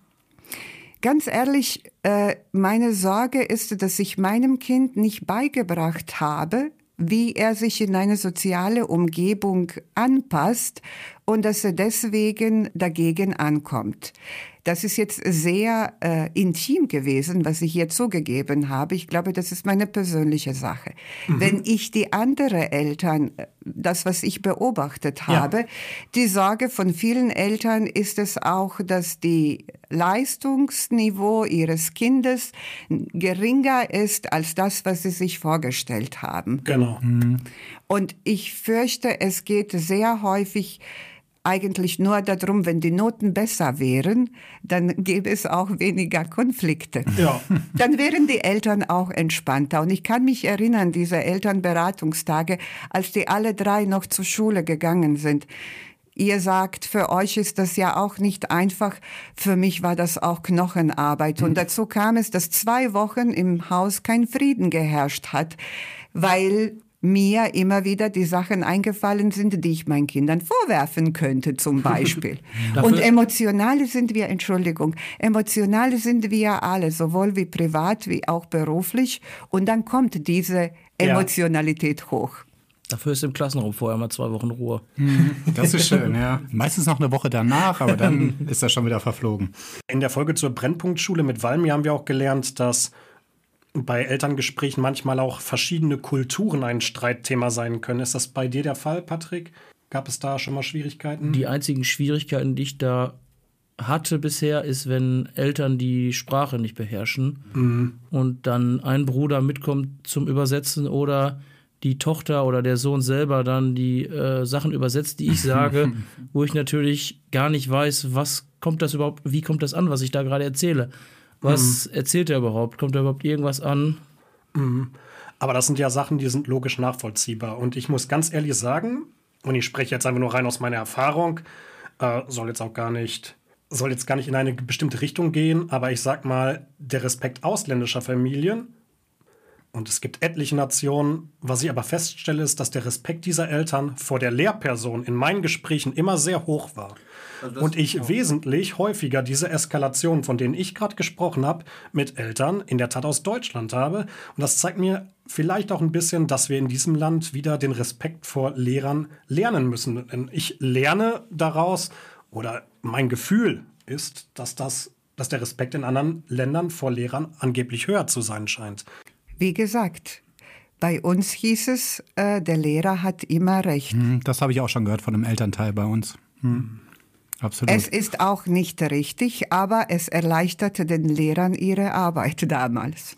Speaker 5: Ganz ehrlich, äh, meine Sorge ist, dass ich meinem Kind nicht beigebracht habe, wie er sich in eine soziale Umgebung anpasst und dass er deswegen dagegen ankommt. Das ist jetzt sehr äh, intim gewesen, was ich hier zugegeben habe. Ich glaube, das ist meine persönliche Sache. Mhm. Wenn ich die andere Eltern, äh, das, was ich beobachtet habe, ja. die Sorge von vielen Eltern ist es auch, dass die Leistungsniveau ihres Kindes geringer ist als das, was sie sich vorgestellt haben.
Speaker 3: Genau. Mhm.
Speaker 5: Und ich fürchte, es geht sehr häufig eigentlich nur darum, wenn die Noten besser wären, dann gäbe es auch weniger Konflikte. Ja. Dann wären die Eltern auch entspannter. Und ich kann mich erinnern, diese Elternberatungstage, als die alle drei noch zur Schule gegangen sind. Ihr sagt, für euch ist das ja auch nicht einfach. Für mich war das auch Knochenarbeit. Und dazu kam es, dass zwei Wochen im Haus kein Frieden geherrscht hat, weil mir immer wieder die Sachen eingefallen sind, die ich meinen Kindern vorwerfen könnte, zum Beispiel. und emotionale sind wir, Entschuldigung, emotionale sind wir alle, sowohl wie privat wie auch beruflich. Und dann kommt diese Emotionalität ja. hoch.
Speaker 4: Dafür ist im Klassenraum vorher mal zwei Wochen Ruhe.
Speaker 2: Mhm. Das ist schön, ja. Meistens noch eine Woche danach, aber dann ist das schon wieder verflogen.
Speaker 3: In der Folge zur Brennpunktschule mit Valmi haben wir auch gelernt, dass bei Elterngesprächen manchmal auch verschiedene Kulturen ein Streitthema sein können. Ist das bei dir der Fall, Patrick? Gab es da schon mal Schwierigkeiten?
Speaker 4: Die einzigen Schwierigkeiten, die ich da hatte bisher, ist, wenn Eltern die Sprache nicht beherrschen mhm. und dann ein Bruder mitkommt zum Übersetzen oder die Tochter oder der Sohn selber dann die äh, Sachen übersetzt, die ich sage, wo ich natürlich gar nicht weiß, was kommt das überhaupt, wie kommt das an, was ich da gerade erzähle. Was mhm. erzählt er überhaupt? Kommt da überhaupt irgendwas an?
Speaker 3: Mhm. Aber das sind ja Sachen, die sind logisch nachvollziehbar. Und ich muss ganz ehrlich sagen, und ich spreche jetzt einfach nur rein aus meiner Erfahrung, äh, soll jetzt auch gar nicht, soll jetzt gar nicht in eine bestimmte Richtung gehen, aber ich sag mal, der Respekt ausländischer Familien, und es gibt etliche Nationen, was ich aber feststelle, ist, dass der Respekt dieser Eltern vor der Lehrperson in meinen Gesprächen immer sehr hoch war. Also und ich wesentlich häufiger diese Eskalation, von denen ich gerade gesprochen habe, mit Eltern in der Tat aus Deutschland habe. Und das zeigt mir vielleicht auch ein bisschen, dass wir in diesem Land wieder den Respekt vor Lehrern lernen müssen. Denn ich lerne daraus oder mein Gefühl ist, dass das dass der Respekt in anderen Ländern vor Lehrern angeblich höher zu sein scheint.
Speaker 5: Wie gesagt, bei uns hieß es, äh, der Lehrer hat immer recht.
Speaker 2: Hm, das habe ich auch schon gehört von einem Elternteil bei uns. Hm. Absolut.
Speaker 5: Es ist auch nicht richtig, aber es erleichterte den Lehrern ihre Arbeit damals.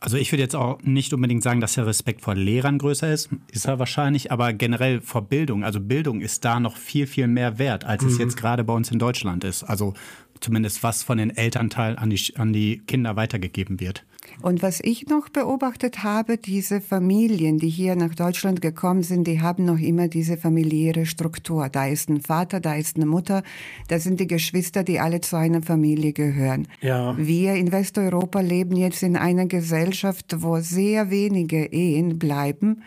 Speaker 2: Also ich würde jetzt auch nicht unbedingt sagen, dass der Respekt vor Lehrern größer ist, ist er wahrscheinlich, aber generell vor Bildung. Also Bildung ist da noch viel, viel mehr wert, als mhm. es jetzt gerade bei uns in Deutschland ist. Also zumindest was von den Elternteil an die, an die Kinder weitergegeben wird.
Speaker 5: Und was ich noch beobachtet habe, diese Familien, die hier nach Deutschland gekommen sind, die haben noch immer diese familiäre Struktur. Da ist ein Vater, da ist eine Mutter, da sind die Geschwister, die alle zu einer Familie gehören. Ja. Wir in Westeuropa leben jetzt in einer Gesellschaft, wo sehr wenige Ehen bleiben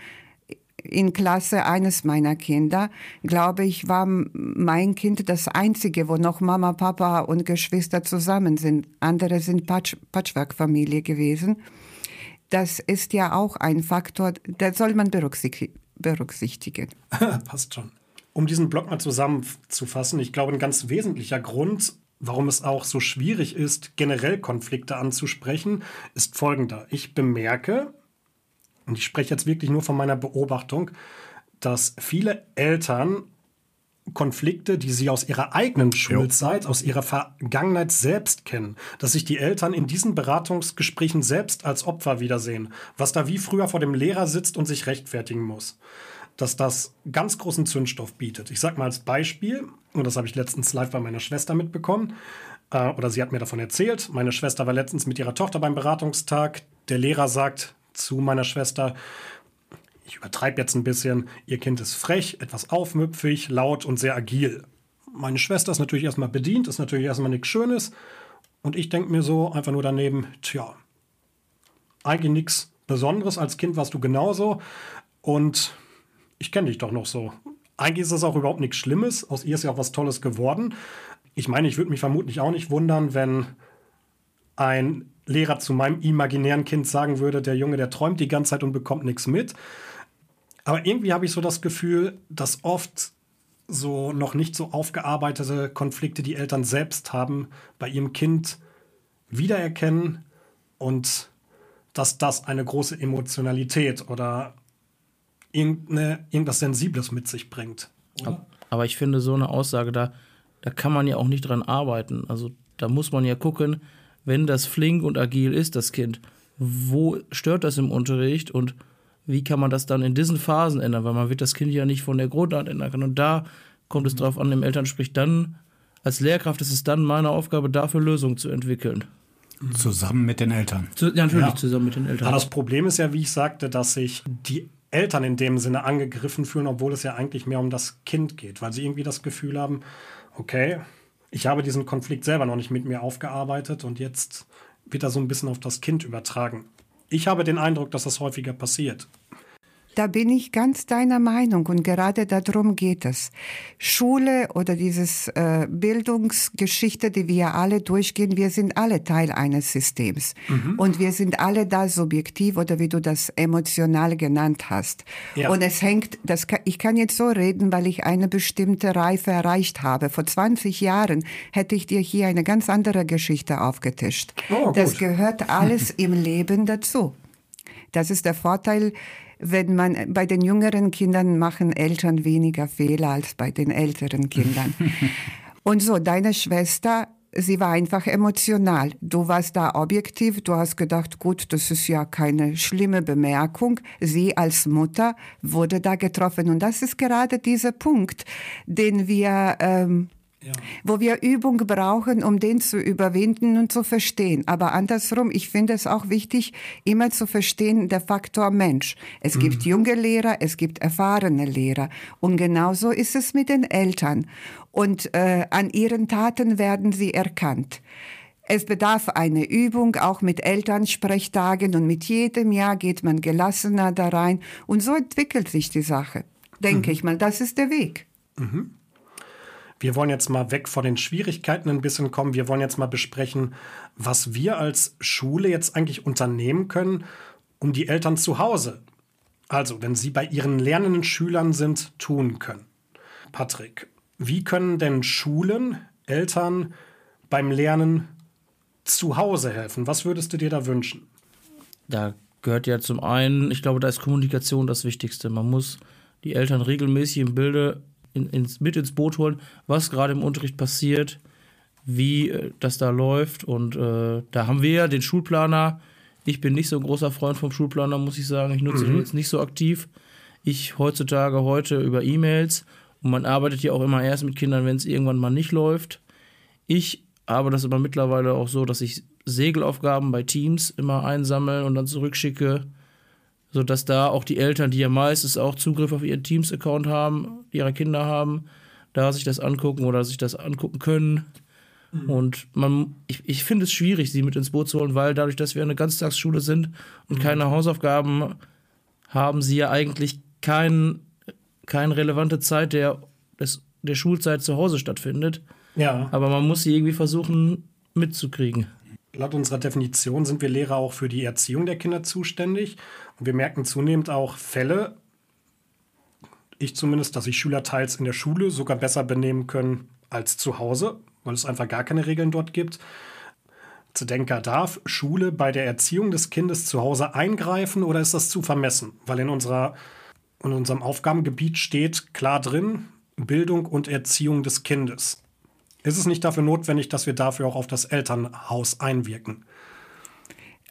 Speaker 5: in Klasse eines meiner Kinder, glaube ich, war mein Kind das einzige, wo noch Mama, Papa und Geschwister zusammen sind. Andere sind Patch Patchwork-Familie gewesen. Das ist ja auch ein Faktor, der soll man berücksichtigen.
Speaker 3: Passt schon. Um diesen Block mal zusammenzufassen, ich glaube, ein ganz wesentlicher Grund, warum es auch so schwierig ist, generell Konflikte anzusprechen, ist folgender. Ich bemerke, und ich spreche jetzt wirklich nur von meiner Beobachtung, dass viele Eltern Konflikte, die sie aus ihrer eigenen Schulzeit, aus ihrer Vergangenheit selbst kennen, dass sich die Eltern in diesen Beratungsgesprächen selbst als Opfer wiedersehen, was da wie früher vor dem Lehrer sitzt und sich rechtfertigen muss. Dass das ganz großen Zündstoff bietet. Ich sage mal als Beispiel, und das habe ich letztens live bei meiner Schwester mitbekommen, äh, oder sie hat mir davon erzählt, meine Schwester war letztens mit ihrer Tochter beim Beratungstag, der Lehrer sagt, zu meiner Schwester, ich übertreibe jetzt ein bisschen, ihr Kind ist frech, etwas aufmüpfig, laut und sehr agil. Meine Schwester ist natürlich erstmal bedient, ist natürlich erstmal nichts Schönes. Und ich denke mir so einfach nur daneben, tja, eigentlich nichts Besonderes. Als Kind warst du genauso. Und ich kenne dich doch noch so. Eigentlich ist das auch überhaupt nichts Schlimmes. Aus ihr ist ja auch was Tolles geworden. Ich meine, ich würde mich vermutlich auch nicht wundern, wenn ein Lehrer zu meinem imaginären Kind sagen würde, der Junge, der träumt die ganze Zeit und bekommt nichts mit. Aber irgendwie habe ich so das Gefühl, dass oft so noch nicht so aufgearbeitete Konflikte, die Eltern selbst haben, bei ihrem Kind wiedererkennen und dass das eine große Emotionalität oder irgendwas Sensibles mit sich bringt.
Speaker 4: Oder? Aber ich finde, so eine Aussage, da, da kann man ja auch nicht dran arbeiten. Also da muss man ja gucken, wenn das flink und agil ist, das Kind, wo stört das im Unterricht und wie kann man das dann in diesen Phasen ändern? Weil man wird das Kind ja nicht von der Grundart ändern können. Und da kommt es drauf an, dem Eltern spricht dann, als Lehrkraft ist es dann meine Aufgabe, dafür Lösungen zu entwickeln.
Speaker 2: Zusammen mit den Eltern.
Speaker 4: Zu, ja, natürlich
Speaker 3: Ja.
Speaker 4: zusammen mit den Eltern.
Speaker 3: Aber das Problem ist ja, wie ich sagte, dass sich die Eltern in dem Sinne angegriffen fühlen, obwohl es ja eigentlich mehr um das Kind geht, weil sie irgendwie das Gefühl haben, okay, ich habe diesen Konflikt selber noch nicht mit mir aufgearbeitet und jetzt wird er so ein bisschen auf das Kind übertragen. Ich habe den Eindruck, dass das häufiger passiert.
Speaker 5: Da bin ich ganz deiner Meinung und gerade darum geht es. Schule oder dieses äh, Bildungsgeschichte, die wir alle durchgehen, wir sind alle Teil eines Systems und wir sind alle da subjektiv oder wie du das emotional genannt hast.
Speaker 3: Ja.
Speaker 5: Und es hängt, das kann, ich kann jetzt so reden, weil ich eine bestimmte Reife erreicht habe. Vor 20 Jahren hätte ich dir hier eine ganz andere Geschichte aufgetischt.
Speaker 3: Oh,
Speaker 5: das gehört alles im Leben dazu. Das ist der Vorteil, wenn man bei den jüngeren Kindern machen Eltern weniger Fehler als bei den älteren Kindern. Und so, deine Schwester, sie war einfach emotional. Du warst da objektiv, du hast gedacht, gut, das ist ja keine schlimme Bemerkung. Sie als Mutter wurde da getroffen. Und das ist gerade dieser Punkt, den wir ähm, wo wir Übung brauchen, um den zu überwinden und zu verstehen. Aber andersrum, ich finde es auch wichtig, immer zu verstehen, der Faktor Mensch. Es gibt junge Lehrer, es gibt erfahrene Lehrer. Und genauso ist es mit den Eltern. Und äh, an ihren Taten werden sie erkannt. Es bedarf eine Übung, auch mit Elternsprechtagen und mit jedem Jahr geht man gelassener da rein. Und so entwickelt sich die Sache, denke ich mal. Das ist der Weg.
Speaker 3: Wir wollen jetzt mal weg von den Schwierigkeiten ein bisschen kommen. Wir wollen jetzt mal besprechen, was wir als Schule jetzt eigentlich unternehmen können, um die Eltern zu Hause, also wenn sie bei ihren lernenden Schülern sind, tun können. Patrick, wie können denn Schulen Eltern beim Lernen zu Hause helfen? Was würdest du dir da wünschen?
Speaker 4: Da gehört ja zum einen, ich glaube, da ist Kommunikation das Wichtigste. Man muss die Eltern regelmäßig im Bilde in, ins, mit ins Boot holen, was gerade im Unterricht passiert, wie äh, das da läuft. Und äh, da haben wir ja den Schulplaner. Ich bin nicht so ein großer Freund vom Schulplaner, muss ich sagen. Ich nutze den jetzt nicht so aktiv. Ich heutzutage heute über E-Mails und man arbeitet ja auch immer erst mit Kindern, wenn es irgendwann mal nicht läuft. Ich habe das aber mittlerweile auch so, dass ich Segelaufgaben bei Teams immer einsammle und dann zurückschicke, sodass da auch die Eltern, die ja meistens auch Zugriff auf ihren Teams-Account haben, ihre Kinder haben, da sich das angucken oder sich das angucken können. Und man, ich, ich finde es schwierig, sie mit ins Boot zu holen, weil dadurch, dass wir eine Ganztagsschule sind und keine Hausaufgaben haben, sie ja eigentlich kein, keine relevante Zeit der, des, der Schulzeit zu Hause stattfindet.
Speaker 3: Ja.
Speaker 4: Aber man muss sie irgendwie versuchen mitzukriegen.
Speaker 3: Laut unserer Definition sind wir Lehrer auch für die Erziehung der Kinder zuständig. Und wir merken zunehmend auch Fälle, ich zumindest, dass sich Schüler teils in der Schule sogar besser benehmen können als zu Hause, weil es einfach gar keine Regeln dort gibt. Zedenka, darf Schule bei der Erziehung des Kindes zu Hause eingreifen oder ist das zu vermessen? Weil in, unserer, in unserem Aufgabengebiet steht klar drin, Bildung und Erziehung des Kindes. Ist es nicht dafür notwendig, dass wir dafür auch auf das Elternhaus einwirken?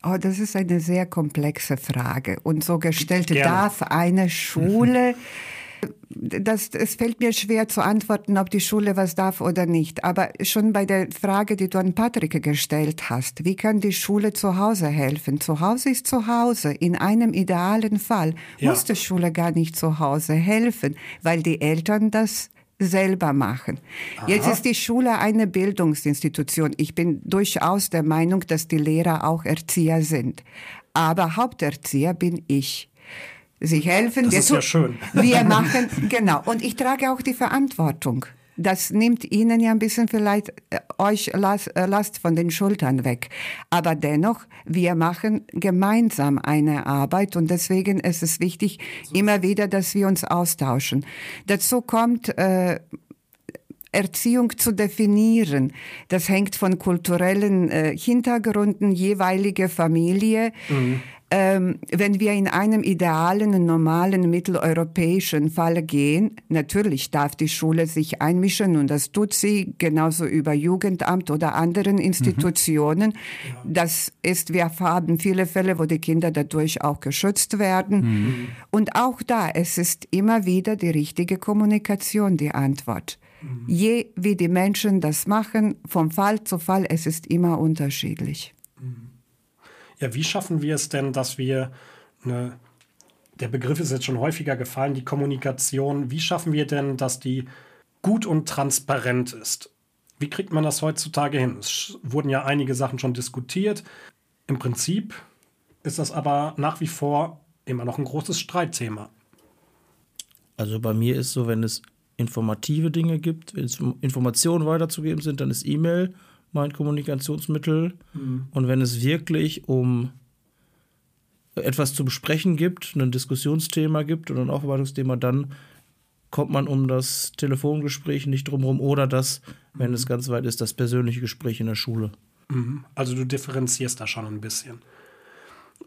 Speaker 5: Oh, das ist eine sehr komplexe Frage. Und so gestellt,
Speaker 3: Gerne.
Speaker 5: darf eine Schule, das, es fällt mir schwer zu antworten, ob die Schule was darf oder nicht. Aber schon bei der Frage, die du an Patrick gestellt hast, wie kann die Schule zu Hause helfen? Zu Hause ist zu Hause. In einem idealen Fall
Speaker 3: Ja.
Speaker 5: muss die Schule gar nicht zu Hause helfen, weil die Eltern das selber machen. Jetzt ist die Schule eine Bildungsinstitution. Ich bin durchaus der Meinung, dass die Lehrer auch Erzieher sind. Aber Haupterzieher bin ich. Sie helfen.
Speaker 3: Das
Speaker 5: wir
Speaker 3: ist ja schön.
Speaker 5: Wir machen, genau. Und ich trage auch die Verantwortung Das nimmt Ihnen ja ein bisschen vielleicht äh, euch Last, äh, Last von den Schultern weg. Aber dennoch, wir machen gemeinsam eine Arbeit und deswegen ist es wichtig, immer wieder, dass wir uns austauschen. Dazu kommt, äh, Erziehung zu definieren. Das hängt von kulturellen äh, Hintergründen jeweilige Familie. Mhm. Ähm, wenn wir in einem idealen, normalen mitteleuropäischen Fall gehen, natürlich darf die Schule sich einmischen und das tut sie genauso über Jugendamt oder anderen Institutionen. Mhm. Das ist, wir haben viele Fälle, wo die Kinder dadurch auch geschützt werden. Mhm. Und auch da, es ist immer wieder die richtige Kommunikation die Antwort. Mhm. Je wie die Menschen das machen, vom Fall zu Fall, es ist immer unterschiedlich.
Speaker 3: Mhm. Ja, wie schaffen wir es denn, dass wir eine, der Begriff ist jetzt schon häufiger gefallen, die Kommunikation, wie schaffen wir denn, dass die gut und transparent ist? Wie kriegt man das heutzutage hin? Es wurden ja einige Sachen schon diskutiert. Im Prinzip ist das aber nach wie vor immer noch ein großes Streitthema.
Speaker 4: Also bei mir ist so, wenn es informative Dinge gibt, wenn es Informationen weiterzugeben sind, dann ist E-Mail mein Kommunikationsmittel. Mhm. Und wenn es wirklich um etwas zu besprechen gibt, ein Diskussionsthema gibt oder ein Aufarbeitungsthema, dann kommt man um das Telefongespräch nicht drumherum oder das, wenn mhm. es ganz weit ist, das persönliche Gespräch in der Schule.
Speaker 3: Mhm. Also du differenzierst da schon ein bisschen.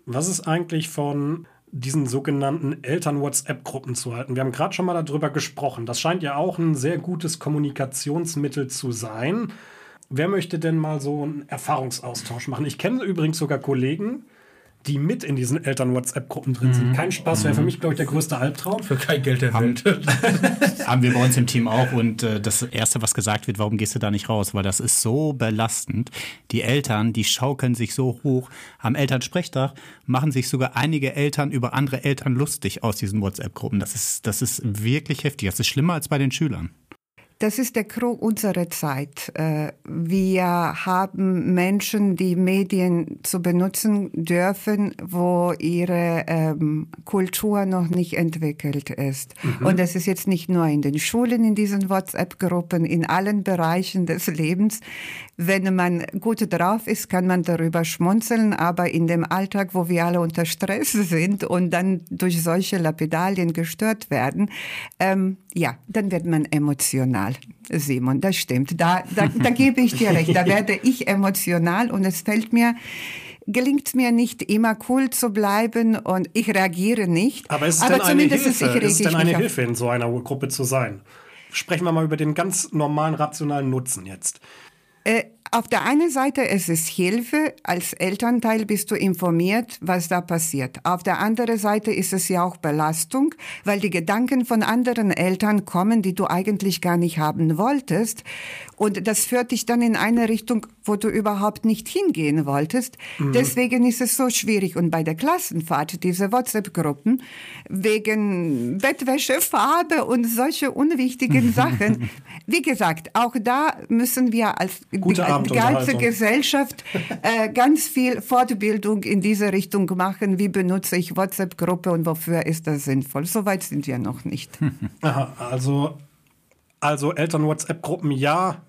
Speaker 3: Was ist eigentlich von diesen sogenannten Eltern-WhatsApp-Gruppen zu halten. Wir haben gerade schon mal darüber gesprochen. Das scheint ja auch ein sehr gutes Kommunikationsmittel zu sein. Wer möchte denn mal so einen Erfahrungsaustausch machen? Ich kenne übrigens sogar Kollegen, die mit in diesen Eltern-WhatsApp-Gruppen drin sind. Mhm. Kein Spaß, wäre für mich, glaube ich, der größte Albtraum.
Speaker 4: Für kein Geld der Welt.
Speaker 2: Haben wir bei uns im Team auch. Und äh, das Erste, was gesagt wird, warum gehst du da nicht raus? Weil das ist so belastend. Die Eltern, die schaukeln sich so hoch. Am Elternsprechtag machen sich sogar einige Eltern über andere Eltern lustig aus diesen WhatsApp-Gruppen. Das ist, das ist wirklich heftig. Das ist schlimmer als bei den Schülern.
Speaker 5: Das ist der Krug unserer Zeit. Äh, wir haben Menschen, die Medien zu benutzen dürfen, wo ihre ähm, Kultur noch nicht entwickelt ist. Mhm. Und das ist jetzt nicht nur in den Schulen, in diesen WhatsApp-Gruppen, in allen Bereichen des Lebens. Wenn man gut drauf ist, kann man darüber schmunzeln, aber in dem Alltag, wo wir alle unter Stress sind und dann durch solche Lapidalien gestört werden, ähm, ja, dann wird man emotional. Simon, das stimmt. Da, da, da gebe ich dir recht. Da werde ich emotional und es fällt mir gelingt mir nicht immer cool zu bleiben und ich reagiere nicht.
Speaker 3: Aber ist es Aber denn eine Hilfe? Ist, ist denn eine Hilfe, in so einer Gruppe zu sein? Sprechen wir mal über den ganz normalen rationalen Nutzen jetzt.
Speaker 5: Äh, auf der einen Seite ist es Hilfe, als Elternteil bist du informiert, was da passiert. Auf der anderen Seite ist es ja auch Belastung, weil die Gedanken von anderen Eltern kommen, die du eigentlich gar nicht haben wolltest. Und das führt dich dann in eine Richtung, wo du überhaupt nicht hingehen wolltest. Mhm. Deswegen ist es so schwierig. Und bei der Klassenfahrt, diese WhatsApp-Gruppen, wegen Bettwäsche, Farbe und solche unwichtigen Sachen. Wie gesagt, auch da müssen wir als
Speaker 3: Gute Abend
Speaker 5: die ganze Gesellschaft äh, ganz viel Fortbildung in diese Richtung machen. Wie benutze ich WhatsApp-Gruppe und wofür ist das sinnvoll? Soweit sind wir noch nicht.
Speaker 3: Aha, also, also Eltern-WhatsApp-Gruppen ja,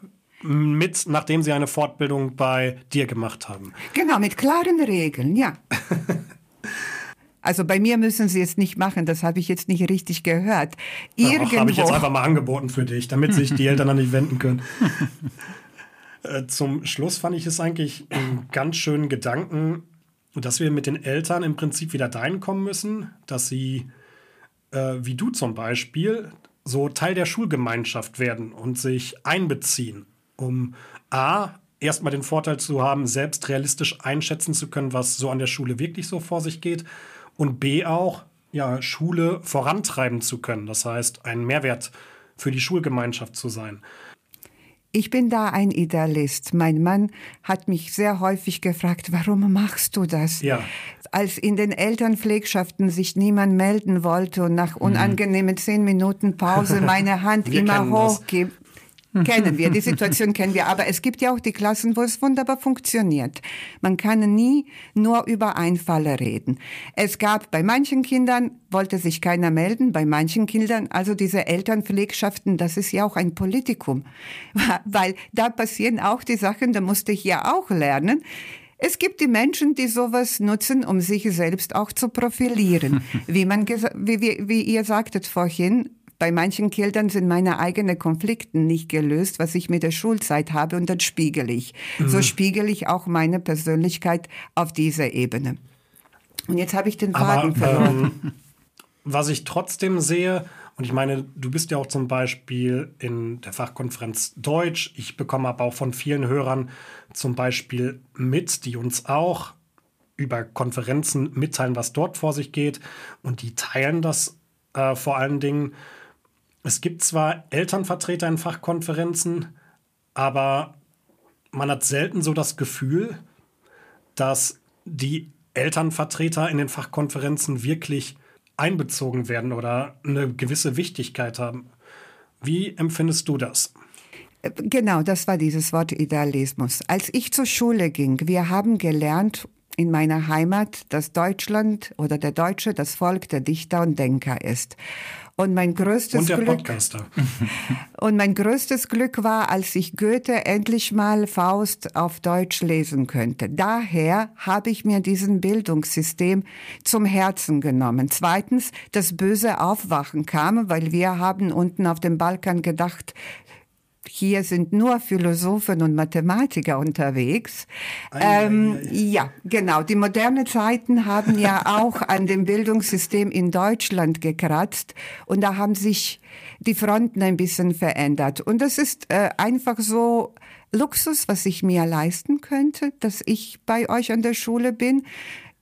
Speaker 3: mit, nachdem sie eine Fortbildung bei dir gemacht haben.
Speaker 5: Genau, mit klaren Regeln, ja. Also bei mir müssen sie es nicht machen, das habe ich jetzt nicht richtig gehört.
Speaker 3: Irgendwo habe ich jetzt einfach mal angeboten für dich, damit sich die Eltern an dich wenden können. Äh, zum Schluss fand ich es eigentlich einen ganz schönen Gedanken, dass wir mit den Eltern im Prinzip wieder dahin kommen müssen, dass sie, äh, wie du zum Beispiel, so Teil der Schulgemeinschaft werden und sich einbeziehen, um A, erstmal den Vorteil zu haben, selbst realistisch einschätzen zu können, was so an der Schule wirklich so vor sich geht und B auch, ja, Schule vorantreiben zu können. Das heißt, ein Mehrwert für die Schulgemeinschaft zu sein.
Speaker 5: Ich bin da ein Idealist. Mein Mann hat mich sehr häufig gefragt, warum machst du das?
Speaker 3: Ja.
Speaker 5: Als in den Elternpflegschaften sich niemand melden wollte und nach mhm. unangenehmen zehn Minuten Pause meine Hand immer hochgibt. Kennen wir, die Situation kennen wir. Aber es gibt ja auch die Klassen, wo es wunderbar funktioniert. Man kann nie nur über Einfalle reden. Es gab bei manchen Kindern, wollte sich keiner melden, bei manchen Kindern, also diese Elternpflegschaften, das ist ja auch ein Politikum. Weil da passieren auch die Sachen, da musste ich ja auch lernen. Es gibt die Menschen, die sowas nutzen, um sich selbst auch zu profilieren. Wie, man wie, wie, wie ihr sagtet vorhin, bei manchen Kindern sind meine eigenen Konflikte nicht gelöst, was ich mit der Schulzeit habe, und dann spiegel ich. Mhm. So spiegel ich auch meine Persönlichkeit auf dieser Ebene. Und jetzt habe ich den Faden verloren.
Speaker 3: Ähm, was ich trotzdem sehe, und ich meine, du bist ja auch zum Beispiel in der Fachkonferenz Deutsch. Ich bekomme aber auch von vielen Hörern zum Beispiel mit, die uns auch über Konferenzen mitteilen, was dort vor sich geht. Und die teilen das äh, vor allen Dingen. Es gibt zwar Elternvertreter in Fachkonferenzen, aber man hat selten so das Gefühl, dass die Elternvertreter in den Fachkonferenzen wirklich einbezogen werden oder eine gewisse Wichtigkeit haben. Wie empfindest du das?
Speaker 5: Genau, das war dieses Wort Idealismus. Als ich zur Schule ging, wir haben gelernt in meiner Heimat, dass Deutschland oder der Deutsche das Volk der Dichter und Denker ist. Und mein größtes
Speaker 3: und der
Speaker 5: Glück,
Speaker 3: Podcaster.
Speaker 5: und mein größtes Glück war, als ich Goethe endlich mal Faust auf Deutsch lesen könnte. Daher habe ich mir diesen Bildungssystem zum Herzen genommen. Zweitens, das böse Aufwachen kam, weil wir haben unten auf dem Balkan gedacht, hier sind nur Philosophen und Mathematiker unterwegs. Ei, ähm, ei, ei. Ja, genau. Die moderne Zeiten haben ja auch an dem Bildungssystem in Deutschland gekratzt und da haben sich die Fronten ein bisschen verändert. Und das ist äh, einfach so Luxus, was ich mir leisten könnte, dass ich bei euch an der Schule bin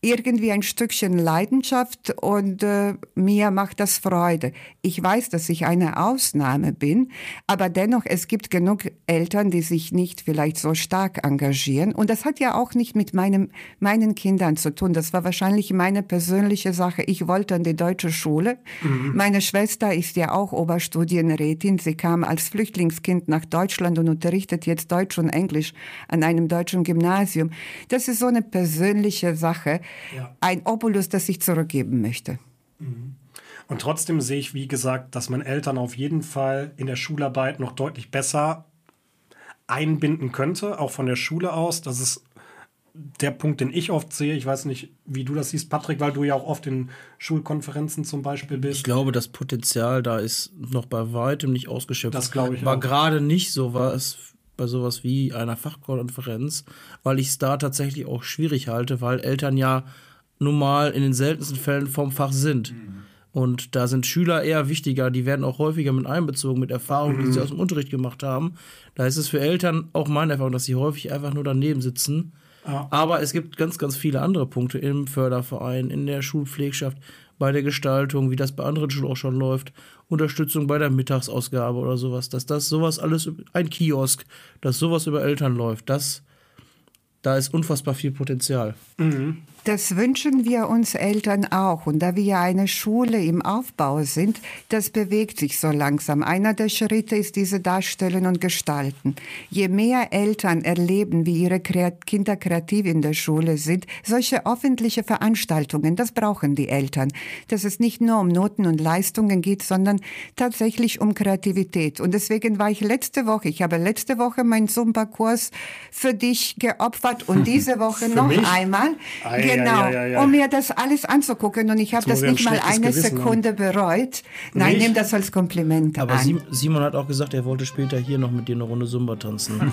Speaker 5: irgendwie ein Stückchen Leidenschaft und äh, mir macht das Freude. Ich weiß, dass ich eine Ausnahme bin, aber dennoch, es gibt genug Eltern, die sich nicht vielleicht so stark engagieren. Und das hat ja auch nicht mit meinem, meinen Kindern zu tun. Das war wahrscheinlich meine persönliche Sache. Ich wollte an die deutsche Schule. Mhm. Meine Schwester ist ja auch Oberstudienrätin. Sie kam als Flüchtlingskind nach Deutschland und unterrichtet jetzt Deutsch und Englisch an einem deutschen Gymnasium. Das ist so eine persönliche Sache ja. ein Obolus, das ich zurückgeben möchte.
Speaker 3: Mhm. Und trotzdem sehe ich, wie gesagt, dass man Eltern auf jeden Fall in der Schularbeit noch deutlich besser einbinden könnte, auch von der Schule aus. Das ist der Punkt, den ich oft sehe. Ich weiß nicht, wie du das siehst, Patrick, weil du ja auch oft in Schulkonferenzen zum Beispiel bist.
Speaker 4: Ich glaube, das Potenzial da ist noch bei weitem nicht ausgeschöpft.
Speaker 3: Das glaube ich
Speaker 4: War gerade nicht so was bei sowas wie einer Fachkonferenz, weil ich es da tatsächlich auch schwierig halte, weil Eltern ja nun mal in den seltensten Fällen vom Fach sind. Mhm. Und da sind Schüler eher wichtiger, die werden auch häufiger mit einbezogen, mit Erfahrungen, mhm. die sie aus dem Unterricht gemacht haben. Da ist es für Eltern auch meine Erfahrung, dass sie häufig einfach nur daneben sitzen. Ja. Aber es gibt ganz, ganz viele andere Punkte im Förderverein, in der Schulpflegschaft, bei der Gestaltung, wie das bei anderen Schulen auch schon läuft, Unterstützung bei der Mittagsausgabe oder sowas, dass das sowas alles, ein Kiosk, dass sowas über Eltern läuft, das, da ist unfassbar viel Potenzial.
Speaker 5: Mhm. Das wünschen wir uns Eltern auch. Und da wir ja eine Schule im Aufbau sind, das bewegt sich so langsam. Einer der Schritte ist diese Darstellen und Gestalten. Je mehr Eltern erleben, wie ihre Kinder kreativ in der Schule sind, solche öffentliche Veranstaltungen, das brauchen die Eltern. Dass es nicht nur um Noten und Leistungen geht, sondern tatsächlich um Kreativität. Und deswegen war ich letzte Woche, ich habe letzte Woche meinen Zumba-Kurs für dich geopfert und diese Woche noch einmal. Ei genau, ja, ja, um mir das alles anzugucken. Und ich habe das nicht mal eine Gewissen Sekunde haben. bereut. Nein, nimm das als Kompliment
Speaker 4: Aber an. Simon hat auch gesagt, er wollte später hier noch mit dir eine Runde Zumba tanzen.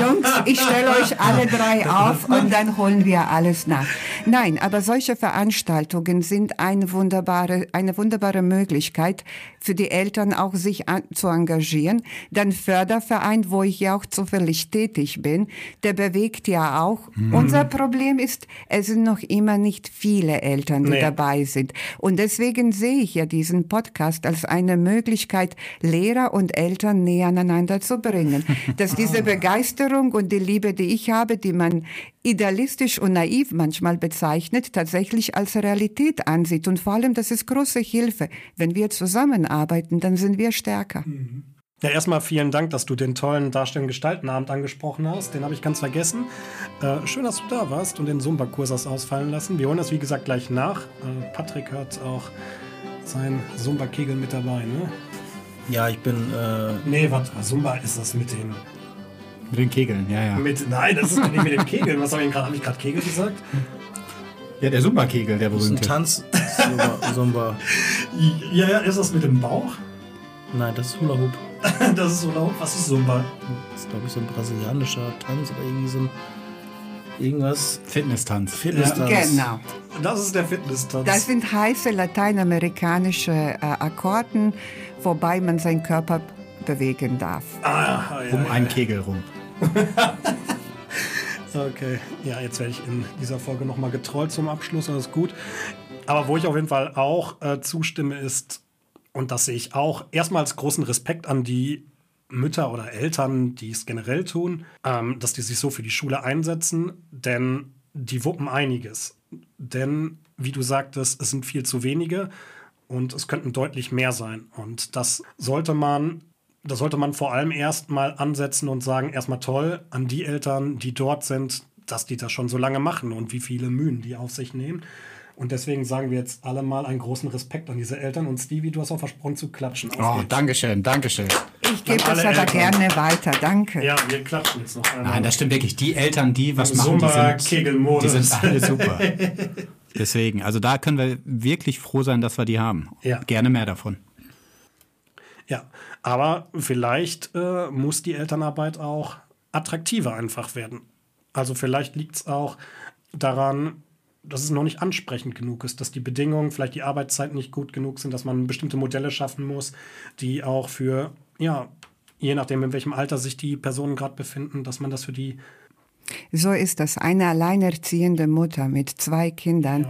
Speaker 5: Jungs, ich stelle euch alle drei auf und dann holen wir alles nach. Nein, aber solche Veranstaltungen sind eine wunderbare, eine wunderbare Möglichkeit für die Eltern auch sich an, zu engagieren. Dann Förderverein, wo ich ja auch zufällig tätig bin, der bewegt ja auch. Mhm. Unser Problem ist, es sind noch immer nicht viele Eltern, die nee. dabei sind. Und deswegen sehe ich ja diesen Podcast als eine Möglichkeit, Lehrer und Eltern näher aneinander zu bringen. Dass diese Begeisterung und die Liebe, die ich habe, die man idealistisch und naiv manchmal bezeichnet, tatsächlich als Realität ansieht. Und vor allem, das ist große Hilfe. Wenn wir zusammenarbeiten, dann sind wir stärker. Mhm.
Speaker 3: Ja, erstmal vielen Dank, dass du den tollen Darstellung Gestaltenabend angesprochen hast. Den habe ich ganz vergessen. Äh, schön, dass du da warst und den Zumba-Kurs hast ausfallen lassen. Wir holen das, wie gesagt, gleich nach. Äh, Patrick hat auch sein Zumba-Kegel mit dabei, ne?
Speaker 4: Ja, ich bin. Äh,
Speaker 3: Nee, warte Zumba ist das mit den.
Speaker 2: Mit den Kegeln, ja, ja.
Speaker 3: Mit, nein, das ist nicht mit den Kegeln. Was habe ich gerade? Habe ich gerade Kegel gesagt?
Speaker 2: Ja, der Zumba-Kegel, der
Speaker 4: das ist ein
Speaker 2: berühmte.
Speaker 4: Tanz. Zumba.
Speaker 3: Ja, ja, ist das mit dem Bauch?
Speaker 4: Nein, das ist Hula Hoop.
Speaker 3: Das ist so laut. Was ist Zumba?
Speaker 4: Das ist, glaube ich, so ein brasilianischer Tanz oder irgendwie so ein. Irgendwas.
Speaker 2: Fitness-Tanz.
Speaker 4: Fitness-Tanz.
Speaker 5: Genau.
Speaker 3: Das ist der Fitness-Tanz.
Speaker 5: Das sind heiße lateinamerikanische äh, Akkorden, wobei man seinen Körper bewegen darf.
Speaker 3: ah, ja,
Speaker 2: Um
Speaker 3: ja,
Speaker 2: einen Kegel rum.
Speaker 3: Okay, ja, jetzt werde ich in dieser Folge nochmal getrollt zum Abschluss, ist gut. Aber wo ich auf jeden Fall auch äh, zustimme, ist, und das sehe ich auch, erstmals großen Respekt an die Mütter oder Eltern, die es generell tun, ähm, dass die sich so für die Schule einsetzen, denn die wuppen einiges. Denn, wie du sagtest, es sind viel zu wenige und es könnten deutlich mehr sein. Und das sollte man da sollte man vor allem erstmal ansetzen und sagen, erstmal toll an die Eltern, die dort sind, dass die das schon so lange machen und wie viele Mühen die auf sich nehmen. Und deswegen sagen wir jetzt alle mal einen großen Respekt an diese Eltern. Und Stevie, du hast auch versprochen zu klatschen. Auf
Speaker 2: Oh,
Speaker 3: geht's.
Speaker 2: Dankeschön, Dankeschön.
Speaker 5: Ich gebe das aber
Speaker 3: Eltern.
Speaker 5: gerne weiter. Danke.
Speaker 3: Ja, wir klatschen jetzt noch einmal.
Speaker 2: Nein, das stimmt wirklich. Die Eltern, die was
Speaker 3: Im
Speaker 2: machen, die sind, die sind alle super. Deswegen, also da können wir wirklich froh sein, dass wir die haben.
Speaker 3: Ja.
Speaker 2: Gerne mehr davon.
Speaker 3: Ja, aber vielleicht äh, muss die Elternarbeit auch attraktiver einfach werden. Also vielleicht liegt es auch daran, dass es noch nicht ansprechend genug ist, dass die Bedingungen, vielleicht die Arbeitszeiten nicht gut genug sind, dass man bestimmte Modelle schaffen muss, die auch für, ja, je nachdem, in welchem Alter sich die Personen gerade befinden, dass man das für die
Speaker 5: So ist das. Eine alleinerziehende Mutter mit zwei Kindern,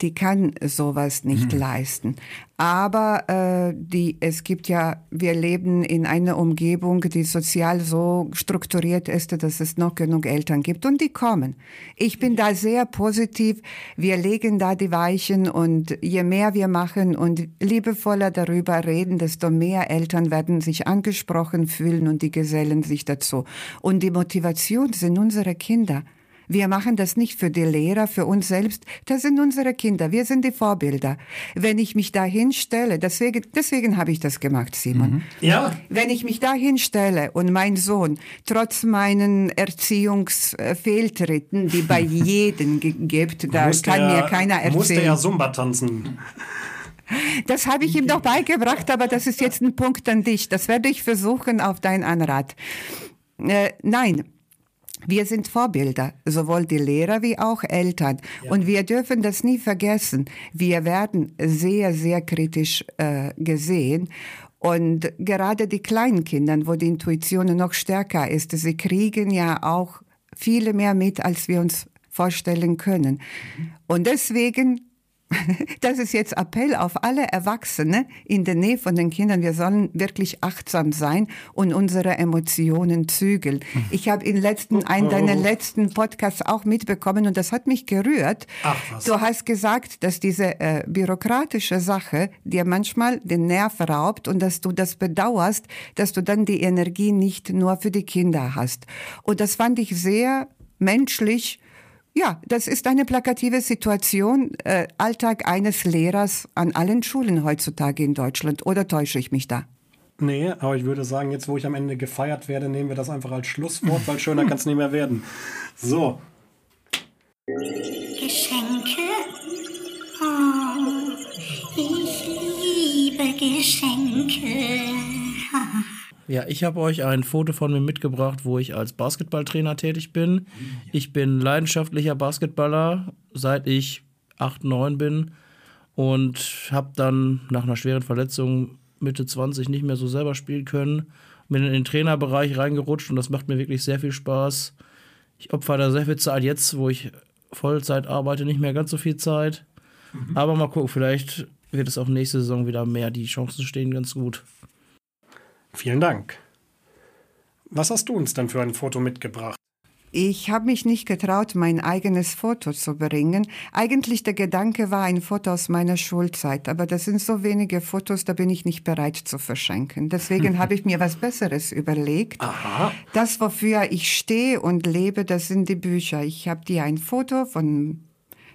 Speaker 5: die kann sowas nicht leisten. Aber äh, die, es gibt ja, wir leben in einer Umgebung, die sozial so strukturiert ist, dass es noch genug Eltern gibt und die kommen. Ich bin da sehr positiv. Wir legen da die Weichen und je mehr wir machen und liebevoller darüber reden, desto mehr Eltern werden sich angesprochen fühlen und die gesellen sich dazu. Und die Motivation sind unsere Kinder. Wir machen das nicht für die Lehrer, für uns selbst. Das sind unsere Kinder. Wir sind die Vorbilder. Wenn ich mich da hinstelle, deswegen, deswegen habe ich das gemacht, Simon.
Speaker 3: Ja,
Speaker 5: Wenn ich mich da hinstelle und mein Sohn, trotz meinen Erziehungsfehltritten, die bei jedem gibt, da
Speaker 3: musste
Speaker 5: kann
Speaker 3: er,
Speaker 5: mir keiner
Speaker 3: Musste
Speaker 5: erzählen.
Speaker 3: er Zumba tanzen.
Speaker 5: Das habe ich ihm doch beigebracht, aber das ist jetzt ein Punkt an dich. Das werde ich versuchen auf dein Anrat. Äh, nein. Wir sind Vorbilder, sowohl die Lehrer wie auch Eltern. Und wir dürfen das nie vergessen. Wir werden sehr, sehr kritisch äh, gesehen. Und gerade die kleinen Kinder, wo die Intuition noch stärker ist, sie kriegen ja auch viele mehr mit, als wir uns vorstellen können. Und deswegen das ist jetzt Appell auf alle Erwachsene in der Nähe von den Kindern. Wir sollen wirklich achtsam sein und unsere Emotionen zügeln. Ich habe in letzten, einen deiner letzten Podcasts auch mitbekommen und das hat mich gerührt.
Speaker 3: Ach, was.
Speaker 5: Du hast gesagt, dass diese äh, bürokratische Sache dir manchmal den Nerv raubt und dass du das bedauerst, dass du dann die Energie nicht nur für die Kinder hast. Und das fand ich sehr menschlich. Ja, das ist eine plakative Situation, äh, Alltag eines Lehrers an allen Schulen heutzutage in Deutschland. Oder täusche ich mich da?
Speaker 3: Nee, aber ich würde sagen, jetzt wo ich am Ende gefeiert werde, nehmen wir das einfach als Schlusswort, weil schöner kann es nicht mehr werden. So,
Speaker 1: Geschenke? Oh, ich liebe Geschenke.
Speaker 4: Ja, ich habe euch ein Foto von mir mitgebracht, wo ich als Basketballtrainer tätig bin. Ich bin leidenschaftlicher Basketballer, seit ich 8, 9 bin und habe dann nach einer schweren Verletzung Mitte 20 nicht mehr so selber spielen können. Bin in den Trainerbereich reingerutscht und das macht mir wirklich sehr viel Spaß. Ich opfer da sehr viel Zeit jetzt, wo ich Vollzeit arbeite, nicht mehr ganz so viel Zeit. Aber mal gucken, vielleicht wird es auch nächste Saison wieder mehr. Die Chancen stehen ganz gut.
Speaker 3: Vielen Dank. Was hast du uns denn für ein Foto mitgebracht?
Speaker 5: Ich habe mich nicht getraut, mein eigenes Foto zu bringen. Eigentlich der Gedanke war ein Foto aus meiner Schulzeit, aber das sind so wenige Fotos, da bin ich nicht bereit zu verschenken. Deswegen habe ich mir was Besseres überlegt.
Speaker 3: Aha.
Speaker 5: Das, wofür ich stehe und lebe, das sind die Bücher. Ich habe dir ein Foto von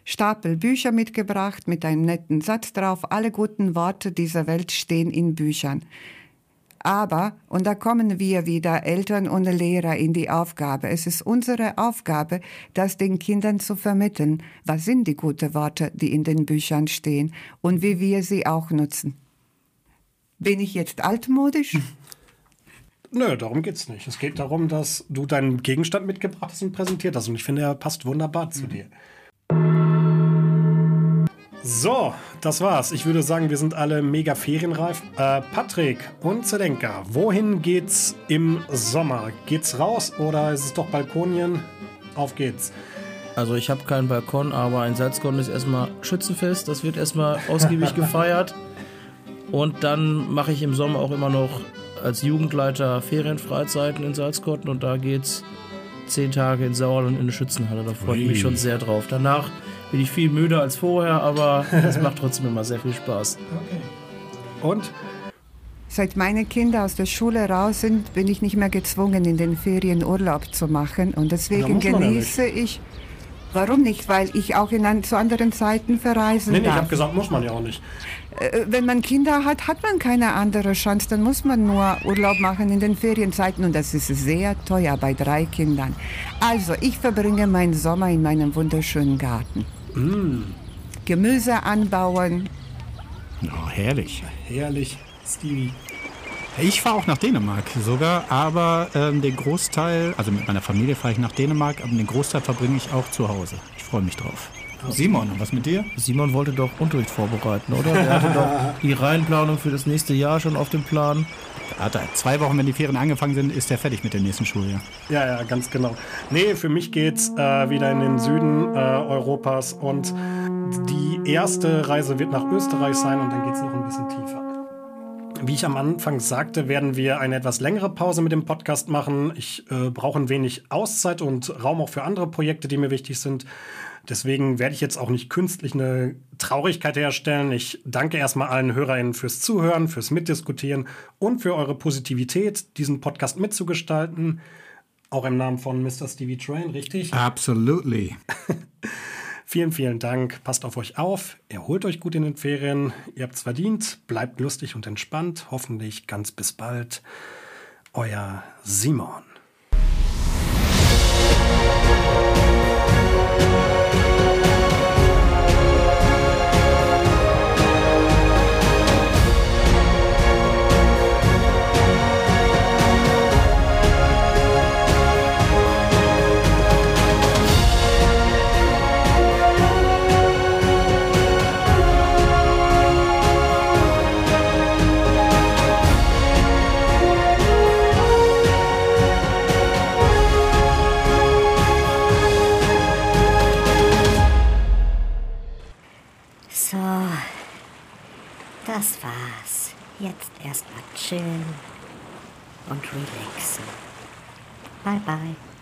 Speaker 5: Stapel Bücher mitgebracht mit einem netten Satz drauf. Alle guten Worte dieser Welt stehen in Büchern. Aber, und da kommen wir wieder Eltern und Lehrer in die Aufgabe, es ist unsere Aufgabe, das den Kindern zu vermitteln. Was sind die guten Worte, die in den Büchern stehen und wie wir sie auch nutzen? Bin ich jetzt altmodisch?
Speaker 3: Nö, darum geht's nicht. Es geht darum, dass du deinen Gegenstand mitgebracht hast und präsentiert hast. Und ich finde, er passt wunderbar zu dir. So, das war's. Ich würde sagen, wir sind alle mega ferienreif. Äh, Patrick und Zelenka, wohin geht's im Sommer? Geht's raus oder ist es doch Balkonien? Auf geht's.
Speaker 4: Also ich habe keinen Balkon, aber ein Salzkorn ist erstmal Schützenfest. Das wird erstmal ausgiebig gefeiert. Und dann mache ich im Sommer auch immer noch als Jugendleiter Ferienfreizeiten in Salzkotten und da geht's zehn Tage in Sauerland in eine Schützenhalle. Da freue ich mich schon sehr drauf. Danach bin ich viel müder als vorher, aber es macht trotzdem immer sehr viel Spaß.
Speaker 3: Und?
Speaker 5: Seit meine Kinder aus der Schule raus sind, bin ich nicht mehr gezwungen, in den Ferien Urlaub zu machen. Und deswegen genieße ich. Warum nicht? Weil ich auch in an, zu anderen Zeiten verreisen
Speaker 3: Nee, nee, ich
Speaker 5: darf.
Speaker 3: habe gesagt, muss man ja auch nicht.
Speaker 5: Äh, Wenn man Kinder hat, hat man keine andere Chance. Dann muss man nur Urlaub machen in den Ferienzeiten und das ist sehr teuer bei drei Kindern. Also, ich verbringe meinen Sommer in meinem wunderschönen Garten. Gemüse anbauen.
Speaker 2: Oh, herrlich.
Speaker 3: Herrlich, Stevie.
Speaker 2: Ich fahre auch nach Dänemark sogar, aber ähm, den Großteil, also mit meiner Familie fahre ich nach Dänemark, aber den Großteil verbringe ich auch zu Hause. Ich freue mich drauf. Simon, was mit dir?
Speaker 4: Simon wollte doch Unterricht vorbereiten, oder? Er hatte doch die Reihenplanung für das nächste Jahr schon auf dem Plan.
Speaker 2: Hat er zwei Wochen, wenn die Ferien angefangen sind, ist er fertig mit dem nächsten Schuljahr.
Speaker 3: Ja, ja, ganz genau. Nee, für mich geht's äh, wieder in den Süden äh, Europas und die erste Reise wird nach Österreich sein und dann geht's noch ein bisschen tiefer. Wie ich am Anfang sagte, werden wir eine etwas längere Pause mit dem Podcast machen. Ich äh, brauche ein wenig Auszeit und Raum auch für andere Projekte, die mir wichtig sind. Deswegen werde ich jetzt auch nicht künstlich eine Traurigkeit herstellen. Ich danke erstmal allen HörerInnen fürs Zuhören, fürs Mitdiskutieren und für eure Positivität, diesen Podcast mitzugestalten. Auch im Namen von Mr. Stevie Train, richtig?
Speaker 2: Absolutely.
Speaker 3: Vielen, vielen Dank. Passt auf euch auf. Erholt euch gut in den Ferien. Ihr habt's verdient. Bleibt lustig und entspannt. Hoffentlich ganz bis bald. Euer Simon.
Speaker 1: Erstmal chillen und relaxen. Bye bye.